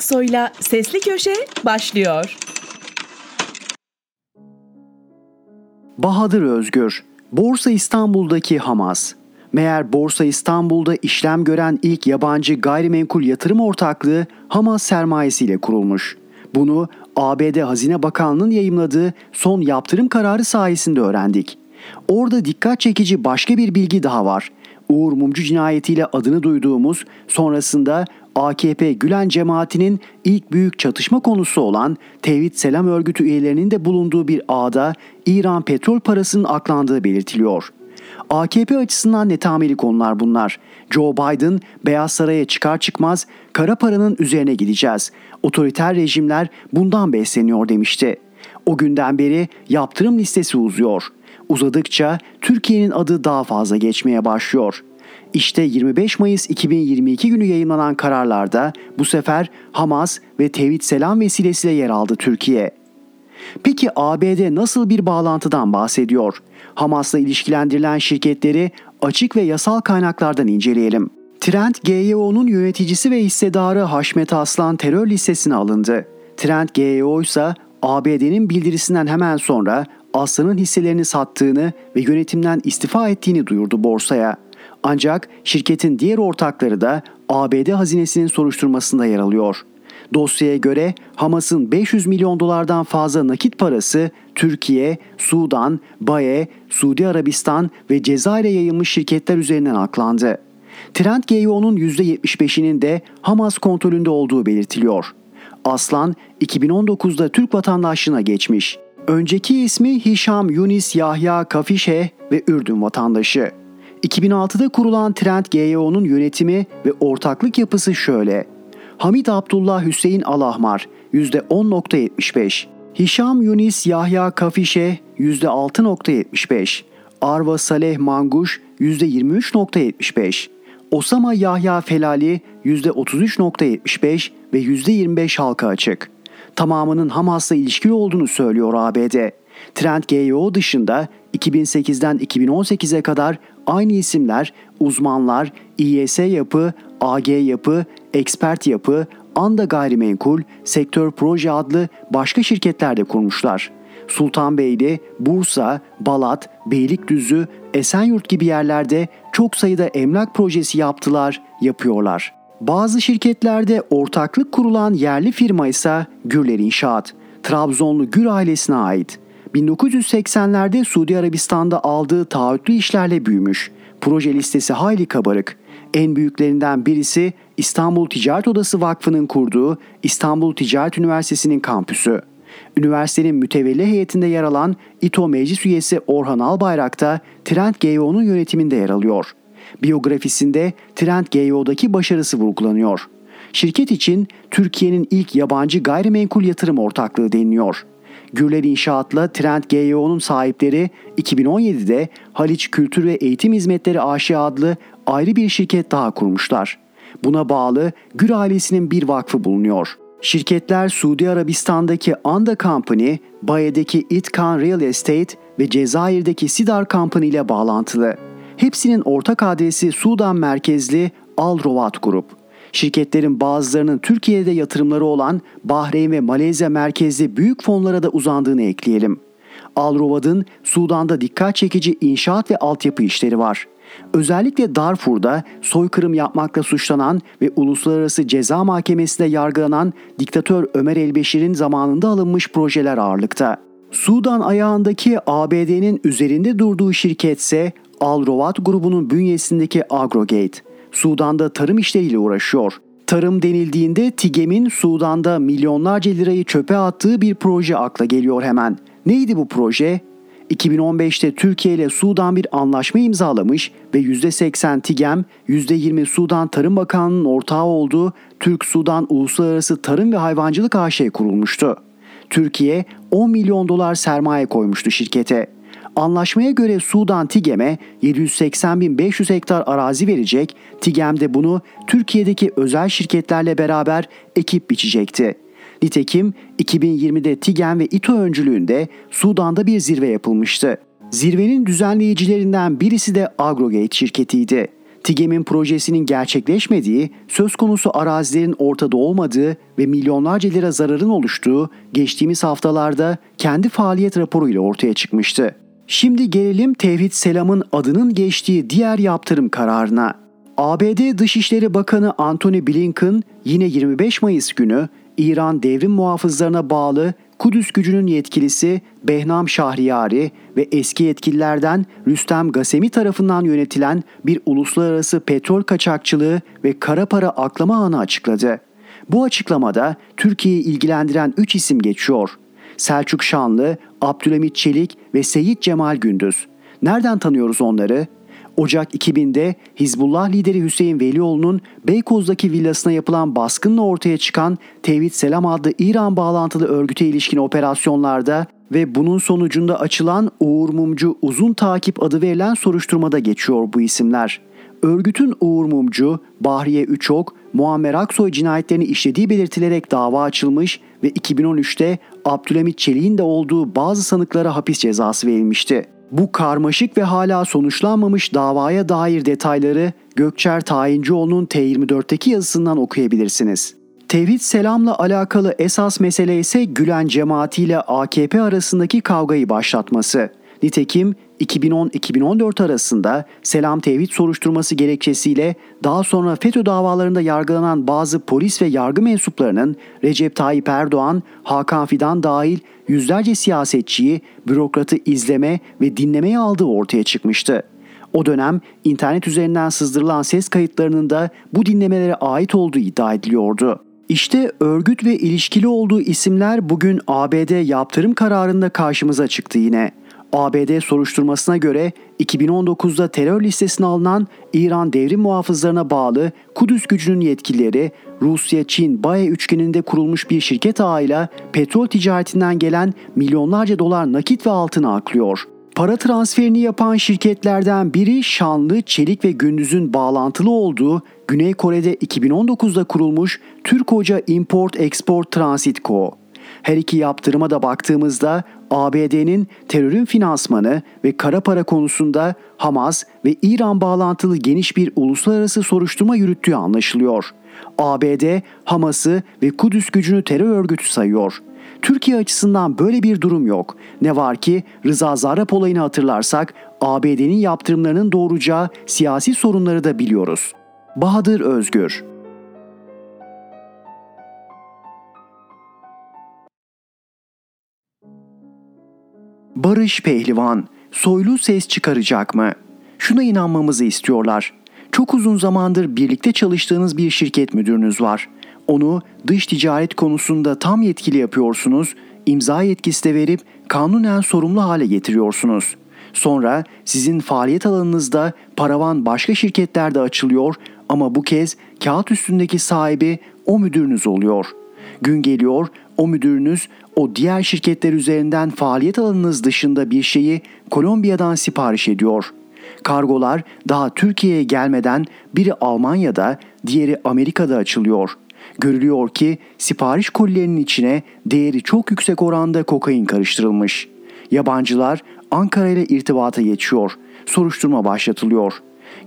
Aksoy'la Sesli Köşe başlıyor. Bahadır Özgür, Borsa İstanbul'daki Hamas. Meğer Borsa İstanbul'da işlem gören ilk yabancı gayrimenkul yatırım ortaklığı Hamas sermayesiyle kurulmuş. Bunu ABD Hazine Bakanlığı'nın yayımladığı son yaptırım kararı sayesinde öğrendik. Orada dikkat çekici başka bir bilgi daha var. Uğur Mumcu cinayetiyle adını duyduğumuz sonrasında AKP Gülen cemaatinin ilk büyük çatışma konusu olan Tevhid Selam örgütü üyelerinin de bulunduğu bir ağda İran petrol parasının aklandığı belirtiliyor. AKP açısından netameli konular bunlar. Joe Biden Beyaz Saray'a çıkar çıkmaz kara paranın üzerine gideceğiz. Otoriter rejimler bundan besleniyor demişti. O günden beri yaptırım listesi uzuyor. Uzadıkça Türkiye'nin adı daha fazla geçmeye başlıyor. İşte 25 Mayıs 2022 günü yayınlanan kararlarda bu sefer Hamas ve Tevhid Selam vesilesiyle yer aldı Türkiye. Peki ABD nasıl bir bağlantıdan bahsediyor? Hamas'la ilişkilendirilen şirketleri açık ve yasal kaynaklardan inceleyelim. Trend GYO'nun yöneticisi ve hissedarı Haşmet Aslan terör listesine alındı. Trend GYO ise ABD'nin bildirisinden hemen sonra Aslan'ın hisselerini sattığını ve yönetimden istifa ettiğini duyurdu borsaya. Ancak şirketin diğer ortakları da ABD hazinesinin soruşturmasında yer alıyor. Dosyaya göre Hamas'ın 500 milyon dolardan fazla nakit parası Türkiye, Sudan, Baye, Suudi Arabistan ve Cezayir'e yayılmış şirketler üzerinden aklandı. Trend GYO'nun %75'inin de Hamas kontrolünde olduğu belirtiliyor. Aslan 2019'da Türk vatandaşlığına geçmiş. Önceki ismi Hişam Yunis Yahya Kafişe ve Ürdün vatandaşı. 2006'da kurulan Trend GYO'nun yönetimi ve ortaklık yapısı şöyle. Hamit Abdullah Hüseyin Alahmar %10.75, Hişam Yunis Yahya Kafişe %6.75, Arva Saleh Manguş %23.75, Osama Yahya Felali %33.75 ve %25 halka açık. Tamamının Hamas'la ilişkili olduğunu söylüyor ABD. Trend GYO dışında 2008'den 2018'e kadar aynı isimler uzmanlar, İYS yapı, AG yapı, expert yapı, Anda Gayrimenkul, Sektör Proje adlı başka şirketlerde kurmuşlar. Sultanbeyli, Bursa, Balat, Beylikdüzü, Esenyurt gibi yerlerde çok sayıda emlak projesi yaptılar, yapıyorlar. Bazı şirketlerde ortaklık kurulan yerli firma ise Gürler İnşaat, Trabzonlu Gür ailesine ait. 1980'lerde Suudi Arabistan'da aldığı taahhütlü işlerle büyümüş. Proje listesi hayli kabarık. En büyüklerinden birisi İstanbul Ticaret Odası Vakfı'nın kurduğu İstanbul Ticaret Üniversitesi'nin kampüsü. Üniversitenin mütevelli heyetinde yer alan İTO Meclis üyesi Orhan Albayrak da Trend GYO'nun yönetiminde yer alıyor. Biyografisinde Trend GYO'daki başarısı vurgulanıyor. Şirket için Türkiye'nin ilk yabancı gayrimenkul yatırım ortaklığı deniliyor. Gürler İnşaat'la Trend GYO'nun sahipleri 2017'de Haliç Kültür ve Eğitim Hizmetleri AŞ adlı ayrı bir şirket daha kurmuşlar. Buna bağlı Gür ailesinin bir vakfı bulunuyor. Şirketler Suudi Arabistan'daki Anda Company, Baye'deki Itkan Real Estate ve Cezayir'deki Sidar Company ile bağlantılı. Hepsinin ortak adresi Sudan merkezli Al Rovat Grup. Şirketlerin bazılarının Türkiye'de yatırımları olan Bahreyn ve Malezya merkezli büyük fonlara da uzandığını ekleyelim. Al Rovad'ın Sudan'da dikkat çekici inşaat ve altyapı işleri var. Özellikle Darfur'da soykırım yapmakla suçlanan ve Uluslararası Ceza Mahkemesi'nde yargılanan diktatör Ömer Elbeşir'in zamanında alınmış projeler ağırlıkta. Sudan ayağındaki ABD'nin üzerinde durduğu şirketse Al Rovad grubunun bünyesindeki Agrogate. Sudan'da tarım işleriyle uğraşıyor. Tarım denildiğinde TİGEM'in Sudan'da milyonlarca lirayı çöpe attığı bir proje akla geliyor hemen. Neydi bu proje? 2015'te Türkiye ile Sudan bir anlaşma imzalamış ve %80 TİGEM, %20 Sudan Tarım Bakanlığı'nın ortağı olduğu Türk-Sudan Uluslararası Tarım ve Hayvancılık AŞ kurulmuştu. Türkiye 10 milyon dolar sermaye koymuştu şirkete. Anlaşmaya göre Sudan TİGEM'e 780.500 hektar arazi verecek, TİGEM de bunu Türkiye'deki özel şirketlerle beraber ekip biçecekti. Nitekim 2020'de TİGEM ve İTO öncülüğünde Sudan'da bir zirve yapılmıştı. Zirvenin düzenleyicilerinden birisi de Agrogate şirketiydi. TİGEM'in projesinin gerçekleşmediği, söz konusu arazilerin ortada olmadığı ve milyonlarca lira zararın oluştuğu geçtiğimiz haftalarda kendi faaliyet raporuyla ortaya çıkmıştı. Şimdi gelelim Tevhid Selam'ın adının geçtiği diğer yaptırım kararına. ABD Dışişleri Bakanı Antony Blinken yine 25 Mayıs günü İran devrim muhafızlarına bağlı Kudüs gücünün yetkilisi Behnam Şahriyari ve eski yetkililerden Rüstem Gasemi tarafından yönetilen bir uluslararası petrol kaçakçılığı ve kara para aklama ağını açıkladı. Bu açıklamada Türkiye'yi ilgilendiren 3 isim geçiyor. Selçuk Şanlı, Abdülhamit Çelik ve Seyit Cemal Gündüz. Nereden tanıyoruz onları? Ocak 2000'de Hizbullah lideri Hüseyin Velioğlu'nun Beykoz'daki villasına yapılan baskınla ortaya çıkan Tevhid Selam adlı İran bağlantılı örgüte ilişkin operasyonlarda ve bunun sonucunda açılan Uğur Mumcu uzun takip adı verilen soruşturmada geçiyor bu isimler. Örgütün Uğur Mumcu, Bahriye Üçok, Muammer Aksoy cinayetlerini işlediği belirtilerek dava açılmış ve 2013'te Abdülhamit Çelik'in de olduğu bazı sanıklara hapis cezası verilmişti. Bu karmaşık ve hala sonuçlanmamış davaya dair detayları Gökçer Tayincioğlu'nun T24'teki yazısından okuyabilirsiniz. Tevhid Selam'la alakalı esas mesele ise Gülen cemaati ile AKP arasındaki kavgayı başlatması. Nitekim 2010-2014 arasında Selam Tevhid soruşturması gerekçesiyle daha sonra FETÖ davalarında yargılanan bazı polis ve yargı mensuplarının Recep Tayyip Erdoğan, Hakan Fidan dahil yüzlerce siyasetçiyi, bürokratı izleme ve dinlemeye aldığı ortaya çıkmıştı. O dönem internet üzerinden sızdırılan ses kayıtlarının da bu dinlemelere ait olduğu iddia ediliyordu. İşte örgüt ve ilişkili olduğu isimler bugün ABD yaptırım kararında karşımıza çıktı yine. ABD soruşturmasına göre 2019'da terör listesine alınan İran devrim muhafızlarına bağlı Kudüs gücünün yetkilileri Rusya-Çin Baye üçgeninde kurulmuş bir şirket ağıyla petrol ticaretinden gelen milyonlarca dolar nakit ve altını aklıyor. Para transferini yapan şirketlerden biri Şanlı, Çelik ve Gündüz'ün bağlantılı olduğu Güney Kore'de 2019'da kurulmuş Türk Hoca Import Export Transit Co. Her iki yaptırıma da baktığımızda ABD'nin terörün finansmanı ve kara para konusunda Hamas ve İran bağlantılı geniş bir uluslararası soruşturma yürüttüğü anlaşılıyor. ABD Hamas'ı ve Kudüs gücünü terör örgütü sayıyor. Türkiye açısından böyle bir durum yok. Ne var ki Rıza Zarrab olayını hatırlarsak ABD'nin yaptırımlarının doğuracağı siyasi sorunları da biliyoruz. Bahadır Özgür Barış Pehlivan, soylu ses çıkaracak mı? Şuna inanmamızı istiyorlar. Çok uzun zamandır birlikte çalıştığınız bir şirket müdürünüz var. Onu dış ticaret konusunda tam yetkili yapıyorsunuz, imza yetkisi de verip kanunen sorumlu hale getiriyorsunuz. Sonra sizin faaliyet alanınızda paravan başka şirketlerde açılıyor ama bu kez kağıt üstündeki sahibi o müdürünüz oluyor. Gün geliyor o müdürünüz o diğer şirketler üzerinden faaliyet alanınız dışında bir şeyi Kolombiya'dan sipariş ediyor. Kargolar daha Türkiye'ye gelmeden biri Almanya'da, diğeri Amerika'da açılıyor. Görülüyor ki sipariş kolilerinin içine değeri çok yüksek oranda kokain karıştırılmış. Yabancılar Ankara ile irtibata geçiyor. Soruşturma başlatılıyor.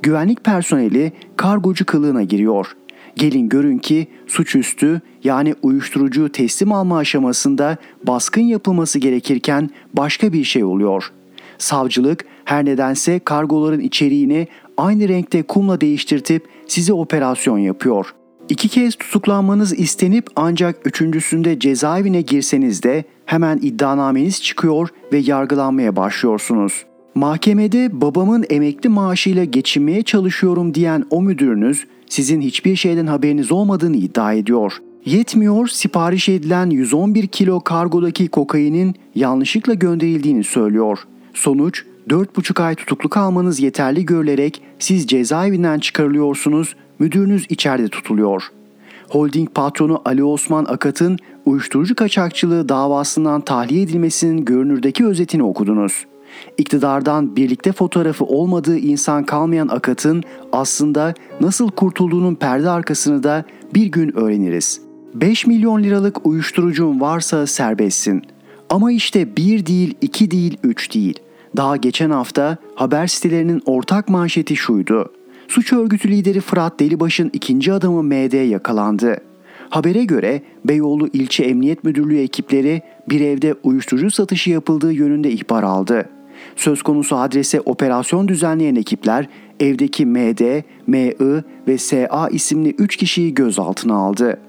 Güvenlik personeli kargocu kılığına giriyor.'' Gelin görün ki suçüstü yani uyuşturucu teslim alma aşamasında baskın yapılması gerekirken başka bir şey oluyor. Savcılık her nedense kargoların içeriğini aynı renkte kumla değiştirtip size operasyon yapıyor. İki kez tutuklanmanız istenip ancak üçüncüsünde cezaevine girseniz de hemen iddianameniz çıkıyor ve yargılanmaya başlıyorsunuz. Mahkemede babamın emekli maaşıyla geçinmeye çalışıyorum diyen o müdürünüz sizin hiçbir şeyden haberiniz olmadığını iddia ediyor. Yetmiyor sipariş edilen 111 kilo kargodaki kokainin yanlışlıkla gönderildiğini söylüyor. Sonuç 4,5 ay tutuklu kalmanız yeterli görülerek siz cezaevinden çıkarılıyorsunuz, müdürünüz içeride tutuluyor. Holding patronu Ali Osman Akat'ın uyuşturucu kaçakçılığı davasından tahliye edilmesinin görünürdeki özetini okudunuz. İktidardan birlikte fotoğrafı olmadığı insan kalmayan Akat'ın aslında nasıl kurtulduğunun perde arkasını da bir gün öğreniriz. 5 milyon liralık uyuşturucun varsa serbestsin. Ama işte bir değil, iki değil, üç değil. Daha geçen hafta haber sitelerinin ortak manşeti şuydu. Suç örgütü lideri Fırat Delibaş'ın ikinci adamı MD yakalandı. Habere göre Beyoğlu İlçe Emniyet Müdürlüğü ekipleri bir evde uyuşturucu satışı yapıldığı yönünde ihbar aldı. Söz konusu adrese operasyon düzenleyen ekipler evdeki MD, MI ve SA isimli 3 kişiyi gözaltına aldı.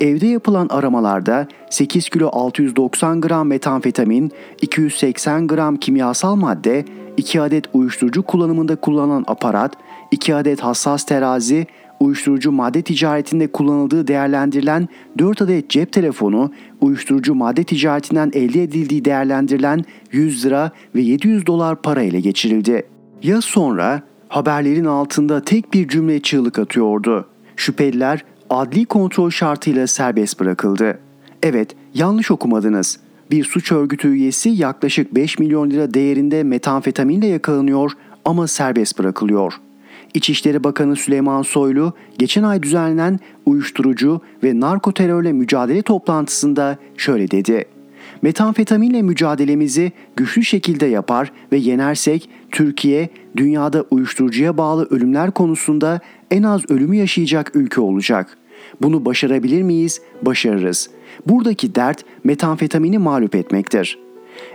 Evde yapılan aramalarda 8 kilo 690 gram metamfetamin, 280 gram kimyasal madde, 2 adet uyuşturucu kullanımında kullanılan aparat, 2 adet hassas terazi, uyuşturucu madde ticaretinde kullanıldığı değerlendirilen 4 adet cep telefonu, uyuşturucu madde ticaretinden elde edildiği değerlendirilen 100 lira ve 700 dolar para ile geçirildi. Ya sonra haberlerin altında tek bir cümle çığlık atıyordu. Şüpheliler adli kontrol şartıyla serbest bırakıldı. Evet, yanlış okumadınız. Bir suç örgütü üyesi yaklaşık 5 milyon lira değerinde metamfetaminle yakalanıyor ama serbest bırakılıyor. İçişleri Bakanı Süleyman Soylu geçen ay düzenlenen uyuşturucu ve narkoterörle mücadele toplantısında şöyle dedi. Metamfetaminle mücadelemizi güçlü şekilde yapar ve yenersek Türkiye dünyada uyuşturucuya bağlı ölümler konusunda en az ölümü yaşayacak ülke olacak. Bunu başarabilir miyiz? Başarırız. Buradaki dert metamfetamini mağlup etmektir.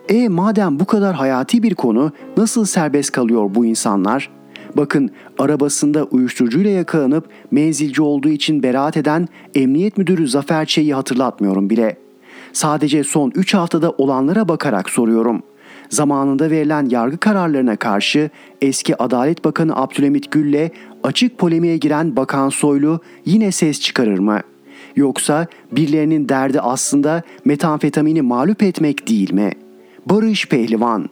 E madem bu kadar hayati bir konu nasıl serbest kalıyor bu insanlar? Bakın arabasında uyuşturucuyla yakalanıp menzilci olduğu için beraat eden Emniyet Müdürü Zafer Ç'yi hatırlatmıyorum bile. Sadece son 3 haftada olanlara bakarak soruyorum. Zamanında verilen yargı kararlarına karşı eski Adalet Bakanı Abdülhamit Gül'le açık polemiğe giren Bakan Soylu yine ses çıkarır mı? Yoksa birilerinin derdi aslında metamfetamini mağlup etmek değil mi? Barış Pehlivan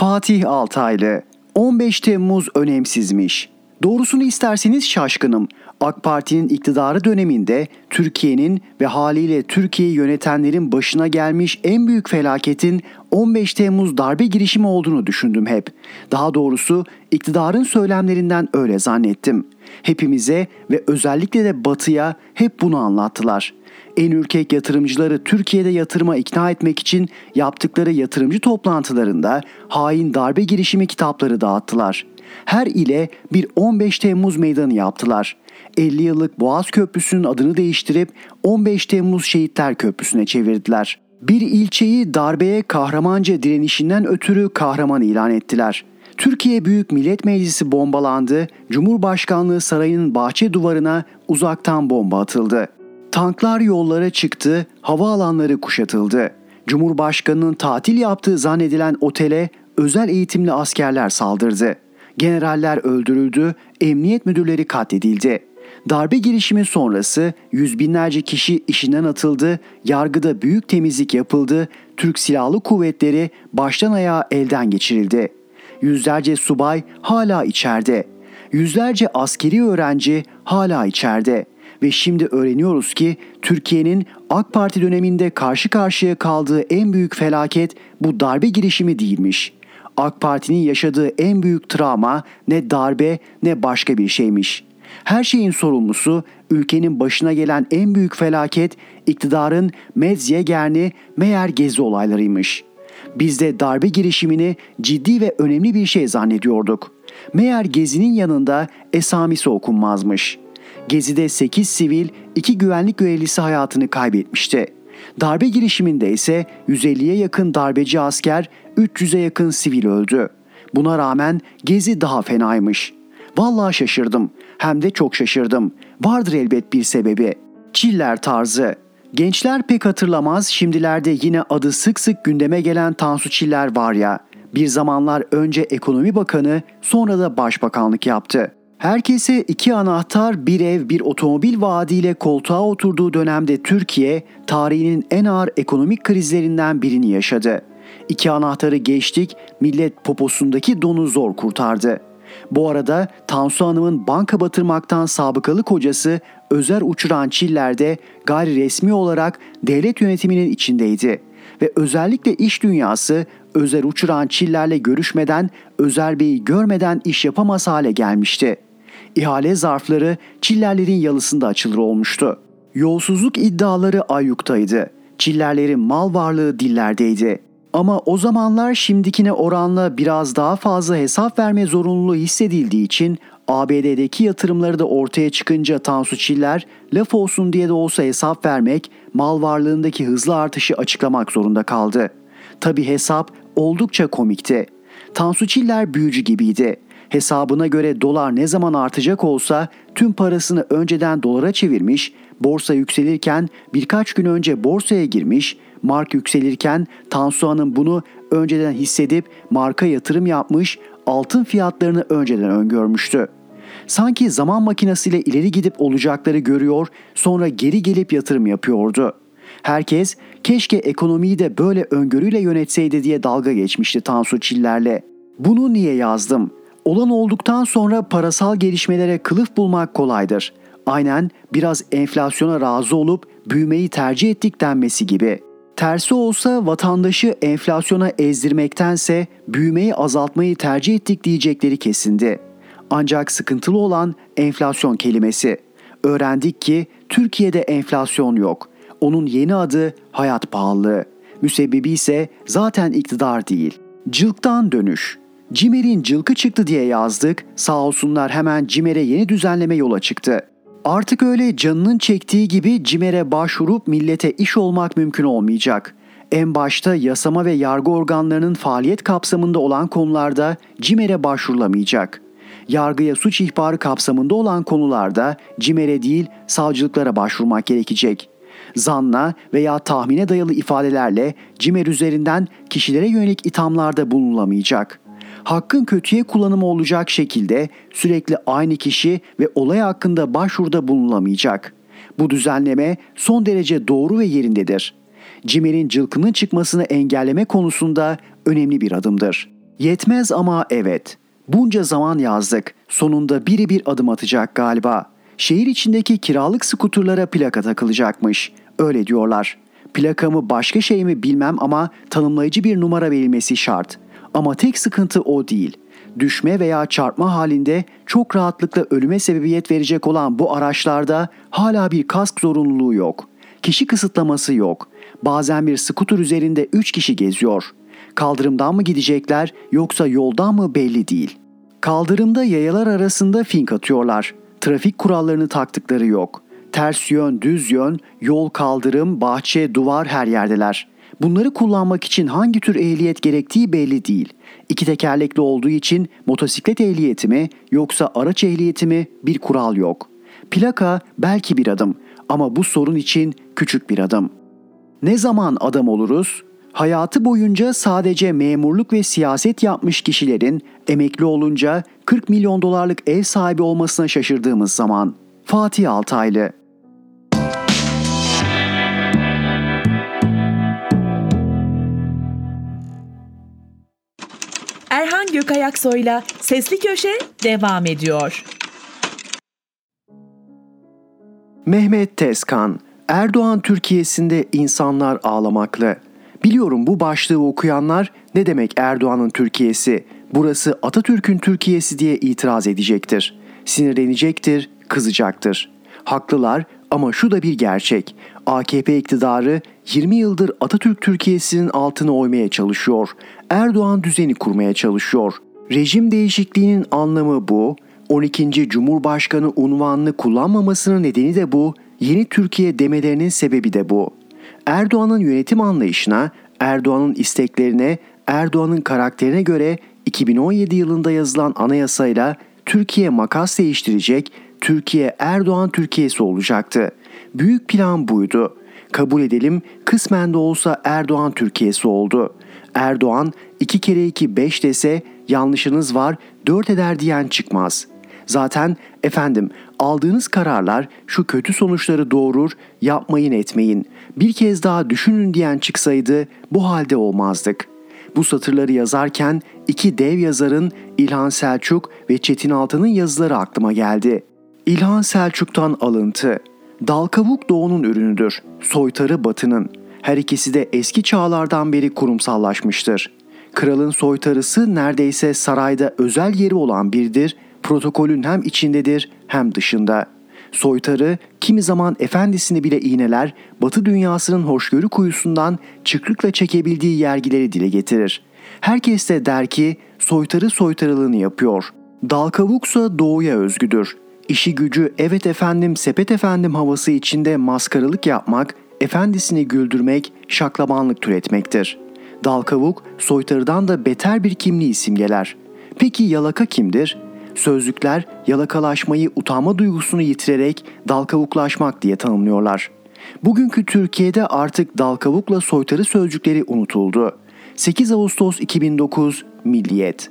Fatih Altaylı 15 Temmuz önemsizmiş. Doğrusunu isterseniz şaşkınım. AK Parti'nin iktidarı döneminde Türkiye'nin ve haliyle Türkiye'yi yönetenlerin başına gelmiş en büyük felaketin 15 Temmuz darbe girişimi olduğunu düşündüm hep. Daha doğrusu iktidarın söylemlerinden öyle zannettim. Hepimize ve özellikle de Batı'ya hep bunu anlattılar. En ürkek yatırımcıları Türkiye'de yatırıma ikna etmek için yaptıkları yatırımcı toplantılarında hain darbe girişimi kitapları dağıttılar. Her ile bir 15 Temmuz meydanı yaptılar. 50 yıllık Boğaz Köprüsü'nün adını değiştirip 15 Temmuz Şehitler Köprüsü'ne çevirdiler. Bir ilçeyi darbeye kahramanca direnişinden ötürü kahraman ilan ettiler. Türkiye Büyük Millet Meclisi bombalandı, Cumhurbaşkanlığı sarayının bahçe duvarına uzaktan bomba atıldı. Tanklar yollara çıktı, havaalanları kuşatıldı. Cumhurbaşkanının tatil yaptığı zannedilen otele özel eğitimli askerler saldırdı. Generaller öldürüldü, emniyet müdürleri katledildi. Darbe girişimi sonrası yüz binlerce kişi işinden atıldı, yargıda büyük temizlik yapıldı, Türk Silahlı Kuvvetleri baştan ayağa elden geçirildi. Yüzlerce subay hala içeride. Yüzlerce askeri öğrenci hala içeride ve şimdi öğreniyoruz ki Türkiye'nin AK Parti döneminde karşı karşıya kaldığı en büyük felaket bu darbe girişimi değilmiş. AK Parti'nin yaşadığı en büyük travma ne darbe ne başka bir şeymiş. Her şeyin sorumlusu ülkenin başına gelen en büyük felaket iktidarın Medzyegerni meğer gezi olaylarıymış. Biz de darbe girişimini ciddi ve önemli bir şey zannediyorduk. Meğer gezinin yanında esamisi okunmazmış.'' Gezi'de 8 sivil, 2 güvenlik görevlisi hayatını kaybetmişti. Darbe girişiminde ise 150'ye yakın darbeci asker, 300'e yakın sivil öldü. Buna rağmen Gezi daha fenaymış. Vallahi şaşırdım. Hem de çok şaşırdım. Vardır elbet bir sebebi. Çiller tarzı. Gençler pek hatırlamaz, şimdilerde yine adı sık sık gündeme gelen Tansu Çiller var ya. Bir zamanlar önce ekonomi bakanı, sonra da başbakanlık yaptı. Herkese iki anahtar, bir ev, bir otomobil vaadiyle koltuğa oturduğu dönemde Türkiye tarihinin en ağır ekonomik krizlerinden birini yaşadı. İki anahtarı geçtik, millet poposundaki donu zor kurtardı. Bu arada Tansu Hanım'ın banka batırmaktan sabıkalı kocası Özer Uçuran Çiller'de gayri resmi olarak devlet yönetiminin içindeydi ve özellikle iş dünyası Özer Uçuran Çiller'le görüşmeden, Özer Bey'i görmeden iş yapamaz hale gelmişti.'' İhale zarfları Çillerlerin yalısında açılır olmuştu. Yolsuzluk iddiaları ayyuktaydı. Çillerlerin mal varlığı dillerdeydi. Ama o zamanlar şimdikine oranla biraz daha fazla hesap verme zorunluluğu hissedildiği için ABD'deki yatırımları da ortaya çıkınca Tansu Çiller laf olsun diye de olsa hesap vermek, mal varlığındaki hızlı artışı açıklamak zorunda kaldı. Tabi hesap oldukça komikti. Tansu Çiller büyücü gibiydi. Hesabına göre dolar ne zaman artacak olsa tüm parasını önceden dolara çevirmiş, borsa yükselirken birkaç gün önce borsaya girmiş, mark yükselirken Tansu Hanım bunu önceden hissedip marka yatırım yapmış, altın fiyatlarını önceden öngörmüştü. Sanki zaman makinesiyle ileri gidip olacakları görüyor, sonra geri gelip yatırım yapıyordu. Herkes keşke ekonomiyi de böyle öngörüyle yönetseydi diye dalga geçmişti Tansu Çiller'le. Bunu niye yazdım? Olan olduktan sonra parasal gelişmelere kılıf bulmak kolaydır. Aynen biraz enflasyona razı olup büyümeyi tercih ettik denmesi gibi. Tersi olsa vatandaşı enflasyona ezdirmektense büyümeyi azaltmayı tercih ettik diyecekleri kesindi. Ancak sıkıntılı olan enflasyon kelimesi. Öğrendik ki Türkiye'de enflasyon yok. Onun yeni adı hayat pahalılığı. Müsebbibi ise zaten iktidar değil. Cılktan dönüş. Cimer'in cılkı çıktı diye yazdık. Sağ olsunlar hemen Cimer'e yeni düzenleme yola çıktı. Artık öyle canının çektiği gibi Cimer'e başvurup millete iş olmak mümkün olmayacak. En başta yasama ve yargı organlarının faaliyet kapsamında olan konularda Cimer'e başvurulamayacak. Yargıya suç ihbarı kapsamında olan konularda Cimer'e değil savcılıklara başvurmak gerekecek. Zanla veya tahmine dayalı ifadelerle Cimer üzerinden kişilere yönelik ithamlarda bulunulamayacak hakkın kötüye kullanımı olacak şekilde sürekli aynı kişi ve olay hakkında başvuruda bulunulamayacak. Bu düzenleme son derece doğru ve yerindedir. Cimer'in cılkının çıkmasını engelleme konusunda önemli bir adımdır. Yetmez ama evet. Bunca zaman yazdık. Sonunda biri bir adım atacak galiba. Şehir içindeki kiralık skuturlara plaka takılacakmış. Öyle diyorlar. Plakamı başka şey mi bilmem ama tanımlayıcı bir numara verilmesi şart.'' Ama tek sıkıntı o değil. Düşme veya çarpma halinde çok rahatlıkla ölüme sebebiyet verecek olan bu araçlarda hala bir kask zorunluluğu yok. Kişi kısıtlaması yok. Bazen bir skuter üzerinde 3 kişi geziyor. Kaldırımdan mı gidecekler yoksa yoldan mı belli değil. Kaldırımda yayalar arasında fink atıyorlar. Trafik kurallarını taktıkları yok. Ters yön, düz yön, yol, kaldırım, bahçe, duvar her yerdeler. Bunları kullanmak için hangi tür ehliyet gerektiği belli değil. İki tekerlekli olduğu için motosiklet ehliyeti mi yoksa araç ehliyeti mi bir kural yok. Plaka belki bir adım ama bu sorun için küçük bir adım. Ne zaman adam oluruz? Hayatı boyunca sadece memurluk ve siyaset yapmış kişilerin emekli olunca 40 milyon dolarlık ev sahibi olmasına şaşırdığımız zaman. Fatih Altaylı Erhan Gökayaksoy'la Sesli Köşe devam ediyor. Mehmet Tezkan, Erdoğan Türkiye'sinde insanlar ağlamaklı. Biliyorum bu başlığı okuyanlar ne demek Erdoğan'ın Türkiye'si, burası Atatürk'ün Türkiye'si diye itiraz edecektir. Sinirlenecektir, kızacaktır. Haklılar ama şu da bir gerçek. AKP iktidarı 20 yıldır Atatürk Türkiye'sinin altını oymaya çalışıyor. Erdoğan düzeni kurmaya çalışıyor. Rejim değişikliğinin anlamı bu. 12. Cumhurbaşkanı unvanını kullanmamasının nedeni de bu. Yeni Türkiye demelerinin sebebi de bu. Erdoğan'ın yönetim anlayışına, Erdoğan'ın isteklerine, Erdoğan'ın karakterine göre 2017 yılında yazılan anayasayla Türkiye makas değiştirecek, Türkiye Erdoğan Türkiye'si olacaktı. Büyük plan buydu. Kabul edelim kısmen de olsa Erdoğan Türkiye'si oldu. Erdoğan iki kere iki beş dese yanlışınız var dört eder diyen çıkmaz. Zaten efendim aldığınız kararlar şu kötü sonuçları doğurur yapmayın etmeyin. Bir kez daha düşünün diyen çıksaydı bu halde olmazdık. Bu satırları yazarken iki dev yazarın İlhan Selçuk ve Çetin Altan'ın yazıları aklıma geldi. İlhan Selçuk'tan alıntı. Dal kavuk doğunun ürünüdür. Soytarı batının. Her ikisi de eski çağlardan beri kurumsallaşmıştır. Kralın soytarısı neredeyse sarayda özel yeri olan birdir, protokolün hem içindedir hem dışında. Soytarı kimi zaman efendisini bile iğneler, batı dünyasının hoşgörü kuyusundan çıkrıkla çekebildiği yergileri dile getirir. Herkes de der ki soytarı soytarılığını yapıyor. Dal kavuksa doğuya özgüdür. İşi gücü evet efendim sepet efendim havası içinde maskaralık yapmak, efendisini güldürmek, şaklabanlık türetmektir. Dal soytarıdan da beter bir kimliği simgeler. Peki yalaka kimdir? Sözlükler yalakalaşmayı utanma duygusunu yitirerek dalkavuklaşmak diye tanımlıyorlar. Bugünkü Türkiye'de artık dalkavukla soytarı sözcükleri unutuldu. 8 Ağustos 2009 Milliyet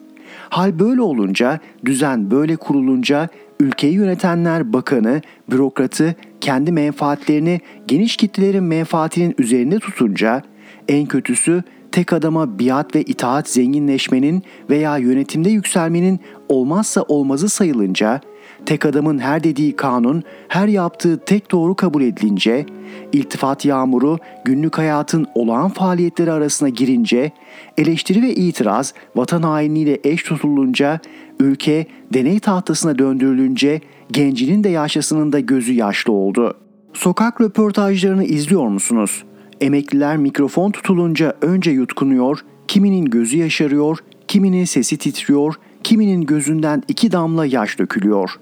Hal böyle olunca, düzen böyle kurulunca ülkeyi yönetenler bakanı, bürokratı kendi menfaatlerini geniş kitlelerin menfaatinin üzerinde tutunca en kötüsü tek adama biat ve itaat zenginleşmenin veya yönetimde yükselmenin olmazsa olmazı sayılınca, tek adamın her dediği kanun, her yaptığı tek doğru kabul edilince, iltifat yağmuru günlük hayatın olağan faaliyetleri arasına girince, eleştiri ve itiraz vatan hainliğiyle eş tutulunca, ülke deney tahtasına döndürülünce gencinin de yaşlısının da gözü yaşlı oldu. Sokak röportajlarını izliyor musunuz? Emekliler mikrofon tutulunca önce yutkunuyor, kiminin gözü yaşarıyor, kiminin sesi titriyor, kiminin gözünden iki damla yaş dökülüyor.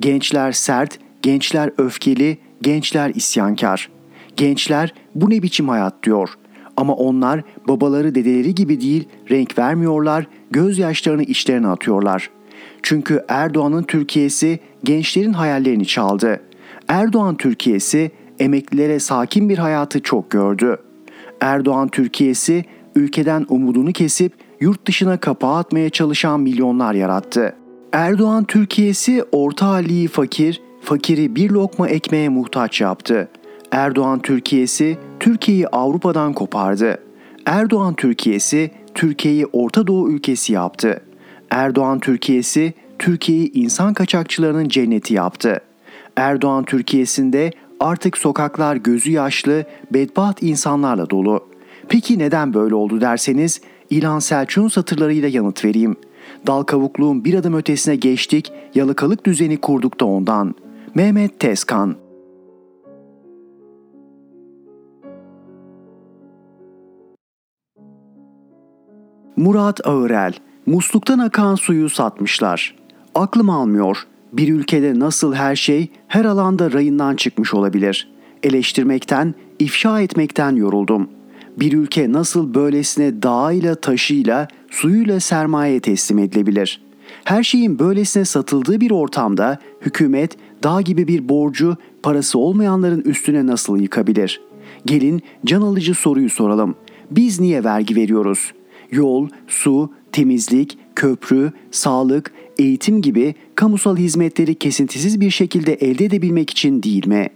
Gençler sert, gençler öfkeli, gençler isyankar. Gençler bu ne biçim hayat diyor. Ama onlar babaları dedeleri gibi değil renk vermiyorlar, gözyaşlarını içlerine atıyorlar. Çünkü Erdoğan'ın Türkiye'si gençlerin hayallerini çaldı. Erdoğan Türkiye'si emeklilere sakin bir hayatı çok gördü. Erdoğan Türkiye'si ülkeden umudunu kesip yurt dışına kapağı atmaya çalışan milyonlar yarattı. Erdoğan Türkiye'si orta halliyi fakir, fakiri bir lokma ekmeğe muhtaç yaptı. Erdoğan Türkiye'si Türkiye'yi Avrupa'dan kopardı. Erdoğan Türkiye'si Türkiye'yi Orta Doğu ülkesi yaptı. Erdoğan Türkiye'si Türkiye'yi insan kaçakçılarının cenneti yaptı. Erdoğan Türkiye'sinde artık sokaklar gözü yaşlı, bedbaht insanlarla dolu. Peki neden böyle oldu derseniz İlhan Selçuk'un satırlarıyla yanıt vereyim. Dal kavukluğun bir adım ötesine geçtik, yalıkalık düzeni kurduk da ondan. Mehmet Tezkan Murat Ağırel, musluktan akan suyu satmışlar. Aklım almıyor. Bir ülkede nasıl her şey her alanda rayından çıkmış olabilir. Eleştirmekten, ifşa etmekten yoruldum. Bir ülke nasıl böylesine dağıyla, taşıyla, suyuyla sermaye teslim edilebilir? Her şeyin böylesine satıldığı bir ortamda hükümet dağ gibi bir borcu parası olmayanların üstüne nasıl yıkabilir? Gelin can alıcı soruyu soralım. Biz niye vergi veriyoruz? Yol, su, temizlik, köprü, sağlık, eğitim gibi kamusal hizmetleri kesintisiz bir şekilde elde edebilmek için değil mi?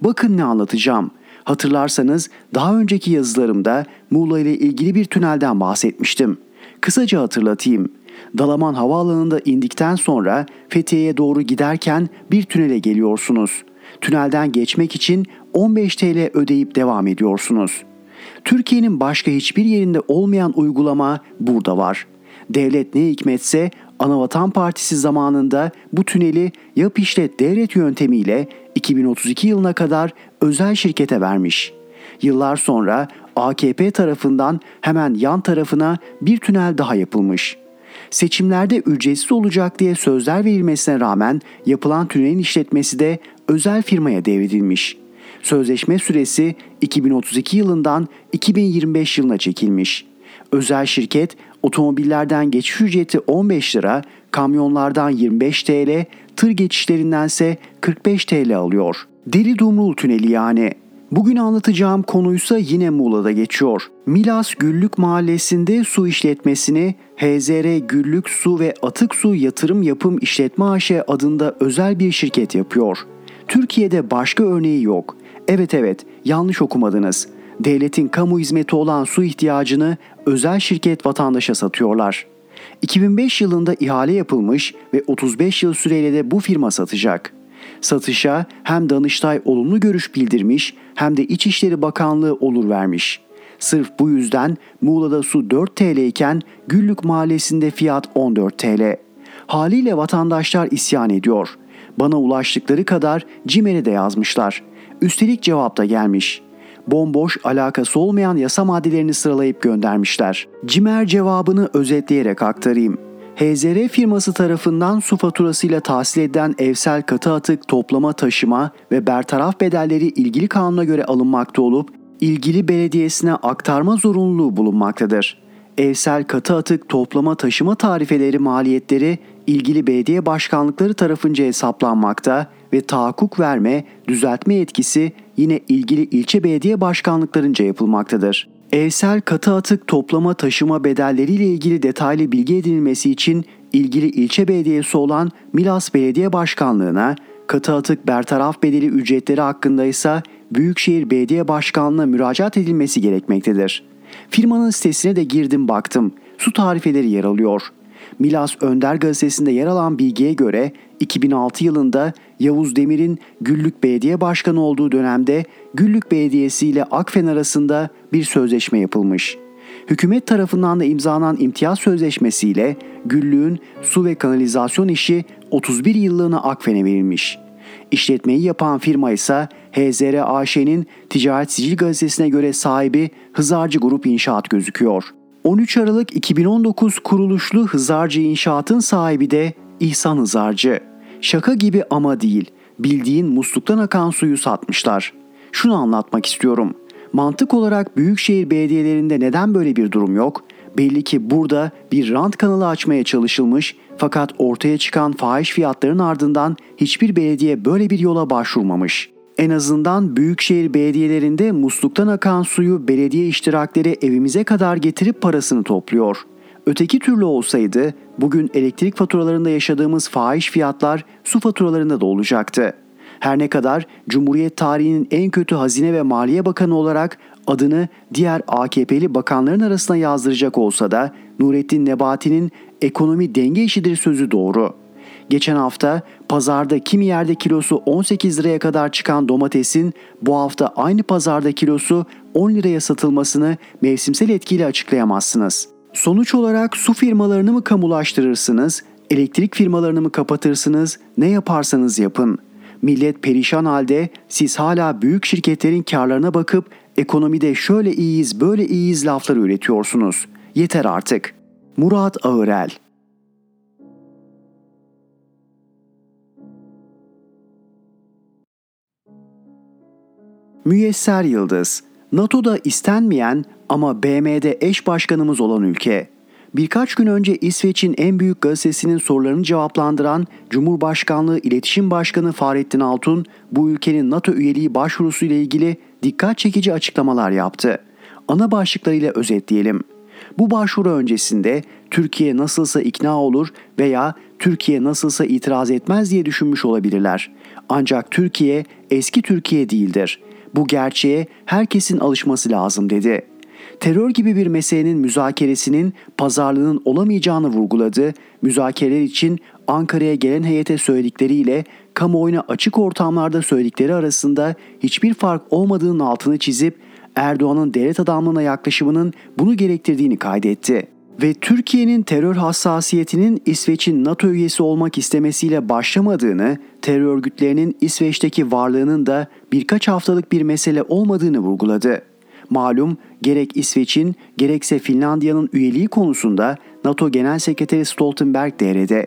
Bakın ne anlatacağım. Hatırlarsanız daha önceki yazılarımda Muğla ile ilgili bir tünelden bahsetmiştim. Kısaca hatırlatayım. Dalaman Havaalanı'nda indikten sonra Fethiye'ye doğru giderken bir tünele geliyorsunuz. Tünelden geçmek için 15 TL ödeyip devam ediyorsunuz. Türkiye'nin başka hiçbir yerinde olmayan uygulama burada var. Devlet ne hikmetse Anavatan Partisi zamanında bu tüneli yap işlet devlet yöntemiyle 2032 yılına kadar özel şirkete vermiş. Yıllar sonra AKP tarafından hemen yan tarafına bir tünel daha yapılmış. Seçimlerde ücretsiz olacak diye sözler verilmesine rağmen yapılan tünelin işletmesi de özel firmaya devredilmiş. Sözleşme süresi 2032 yılından 2025 yılına çekilmiş. Özel şirket otomobillerden geçiş ücreti 15 lira, kamyonlardan 25 TL, tır geçişlerindense 45 TL alıyor. Deli Dumrul Tüneli yani. Bugün anlatacağım konuysa yine Muğla'da geçiyor. Milas Güllük Mahallesi'nde su işletmesini HZR Güllük Su ve Atık Su Yatırım Yapım İşletme AŞ adında özel bir şirket yapıyor. Türkiye'de başka örneği yok. Evet evet yanlış okumadınız. Devletin kamu hizmeti olan su ihtiyacını özel şirket vatandaşa satıyorlar. 2005 yılında ihale yapılmış ve 35 yıl süreyle de bu firma satacak. Satışa hem Danıştay olumlu görüş bildirmiş hem de İçişleri Bakanlığı olur vermiş. Sırf bu yüzden Muğla'da su 4 TL iken Güllük Mahallesi'nde fiyat 14 TL. Haliyle vatandaşlar isyan ediyor. Bana ulaştıkları kadar CİMER'e de yazmışlar. Üstelik cevap da gelmiş. Bomboş, alakası olmayan yasa maddelerini sıralayıp göndermişler. CİMER cevabını özetleyerek aktarayım. HZR firması tarafından su faturasıyla tahsil edilen evsel katı atık toplama taşıma ve bertaraf bedelleri ilgili kanuna göre alınmakta olup ilgili belediyesine aktarma zorunluluğu bulunmaktadır. Evsel katı atık toplama taşıma tarifeleri maliyetleri ilgili belediye başkanlıkları tarafınca hesaplanmakta ve tahakkuk verme, düzeltme etkisi yine ilgili ilçe belediye başkanlıklarınca yapılmaktadır. Evsel katı atık toplama taşıma bedelleriyle ilgili detaylı bilgi edinilmesi için ilgili ilçe belediyesi olan Milas Belediye Başkanlığı'na, katı atık bertaraf bedeli ücretleri hakkında ise Büyükşehir Belediye Başkanlığı'na müracaat edilmesi gerekmektedir. Firmanın sitesine de girdim baktım. Su tarifeleri yer alıyor. Milas Önder gazetesinde yer alan bilgiye göre 2006 yılında Yavuz Demir'in Güllük Belediye Başkanı olduğu dönemde Güllük Belediyesi ile Akfen arasında bir sözleşme yapılmış. Hükümet tarafından da imzalanan imtiyaz sözleşmesiyle Güllük'ün su ve kanalizasyon işi 31 yıllığına Akfen'e verilmiş. İşletmeyi yapan firma ise HZR AŞ'nin Ticaret Sicil Gazetesi'ne göre sahibi Hızarcı Grup İnşaat gözüküyor. 13 Aralık 2019 kuruluşlu Hızarcı İnşaat'ın sahibi de İhsan Hızarcı. Şaka gibi ama değil. Bildiğin musluktan akan suyu satmışlar. Şunu anlatmak istiyorum. Mantık olarak büyükşehir belediyelerinde neden böyle bir durum yok? Belli ki burada bir rant kanalı açmaya çalışılmış fakat ortaya çıkan fahiş fiyatların ardından hiçbir belediye böyle bir yola başvurmamış. En azından büyükşehir belediyelerinde musluktan akan suyu belediye iştirakleri evimize kadar getirip parasını topluyor. Öteki türlü olsaydı bugün elektrik faturalarında yaşadığımız fahiş fiyatlar su faturalarında da olacaktı. Her ne kadar Cumhuriyet tarihinin en kötü Hazine ve Maliye Bakanı olarak adını diğer AKP'li bakanların arasına yazdıracak olsa da Nurettin Nebati'nin ekonomi denge işidir sözü doğru. Geçen hafta pazarda kimi yerde kilosu 18 liraya kadar çıkan domatesin bu hafta aynı pazarda kilosu 10 liraya satılmasını mevsimsel etkiyle açıklayamazsınız. Sonuç olarak su firmalarını mı kamulaştırırsınız, elektrik firmalarını mı kapatırsınız, ne yaparsanız yapın. Millet perişan halde siz hala büyük şirketlerin karlarına bakıp ekonomide şöyle iyiyiz böyle iyiyiz lafları üretiyorsunuz. Yeter artık. Murat Ağırel Müyesser Yıldız NATO'da istenmeyen ama BM'de eş başkanımız olan ülke. Birkaç gün önce İsveç'in en büyük gazetesinin sorularını cevaplandıran Cumhurbaşkanlığı İletişim Başkanı Fahrettin Altun bu ülkenin NATO üyeliği başvurusu ile ilgili dikkat çekici açıklamalar yaptı. Ana başlıklarıyla özetleyelim. Bu başvuru öncesinde Türkiye nasılsa ikna olur veya Türkiye nasılsa itiraz etmez diye düşünmüş olabilirler. Ancak Türkiye eski Türkiye değildir. Bu gerçeğe herkesin alışması lazım dedi. Terör gibi bir meselenin müzakeresinin pazarlığının olamayacağını vurguladı. Müzakereler için Ankara'ya gelen heyete söyledikleriyle kamuoyuna açık ortamlarda söyledikleri arasında hiçbir fark olmadığının altını çizip Erdoğan'ın devlet adamlığına yaklaşımının bunu gerektirdiğini kaydetti ve Türkiye'nin terör hassasiyetinin İsveç'in NATO üyesi olmak istemesiyle başlamadığını, terör örgütlerinin İsveç'teki varlığının da birkaç haftalık bir mesele olmadığını vurguladı. Malum gerek İsveç'in gerekse Finlandiya'nın üyeliği konusunda NATO Genel Sekreteri Stoltenberg devrede.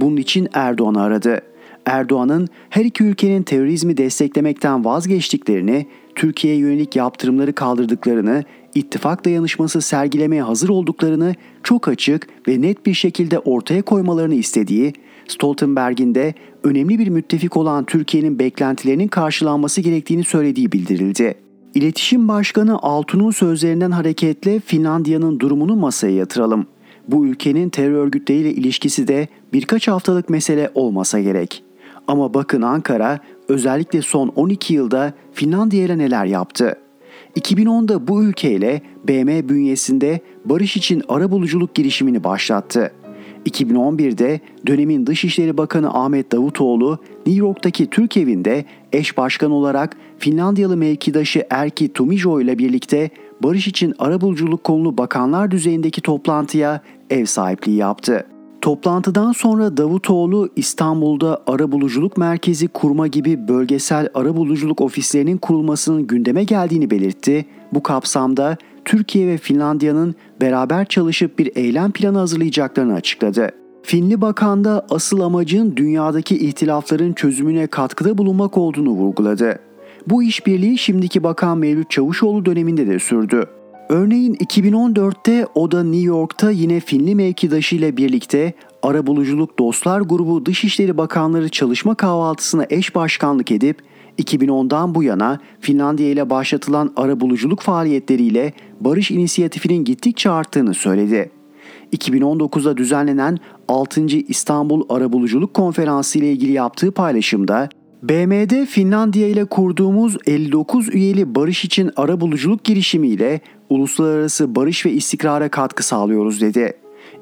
Bunun için Erdoğan'ı aradı. Erdoğan'ın her iki ülkenin terörizmi desteklemekten vazgeçtiklerini, Türkiye'ye yönelik yaptırımları kaldırdıklarını, ittifak dayanışması sergilemeye hazır olduklarını çok açık ve net bir şekilde ortaya koymalarını istediği, Stoltenberg'in de önemli bir müttefik olan Türkiye'nin beklentilerinin karşılanması gerektiğini söylediği bildirildi. İletişim Başkanı Altun'un sözlerinden hareketle Finlandiya'nın durumunu masaya yatıralım. Bu ülkenin terör örgütleriyle ilişkisi de birkaç haftalık mesele olmasa gerek. Ama bakın Ankara özellikle son 12 yılda Finlandiya ile neler yaptı? 2010'da bu ülkeyle BM bünyesinde barış için arabuluculuk girişimini başlattı. 2011'de dönemin Dışişleri Bakanı Ahmet Davutoğlu New York'taki Türk evinde eş başkan olarak Finlandiyalı mevkidaşı Erki Tumijo ile birlikte barış için arabuluculuk konulu bakanlar düzeyindeki toplantıya ev sahipliği yaptı. Toplantıdan sonra Davutoğlu İstanbul'da arabuluculuk merkezi kurma gibi bölgesel arabuluculuk ofislerinin kurulmasının gündeme geldiğini belirtti. Bu kapsamda Türkiye ve Finlandiya'nın beraber çalışıp bir eylem planı hazırlayacaklarını açıkladı. Finli bakan da asıl amacın dünyadaki ihtilafların çözümüne katkıda bulunmak olduğunu vurguladı. Bu işbirliği şimdiki bakan Mevlüt Çavuşoğlu döneminde de sürdü. Örneğin 2014'te o da New York'ta yine Finli mevkidaşı ile birlikte Arabuluculuk Dostlar Grubu Dışişleri Bakanları çalışma kahvaltısına eş başkanlık edip 2010'dan bu yana Finlandiya ile başlatılan arabuluculuk faaliyetleriyle barış inisiyatifinin gittikçe arttığını söyledi. 2019'da düzenlenen 6. İstanbul Arabuluculuk Konferansı ile ilgili yaptığı paylaşımda BM'de Finlandiya ile kurduğumuz 59 üyeli barış için arabuluculuk girişimiyle uluslararası barış ve istikrara katkı sağlıyoruz dedi.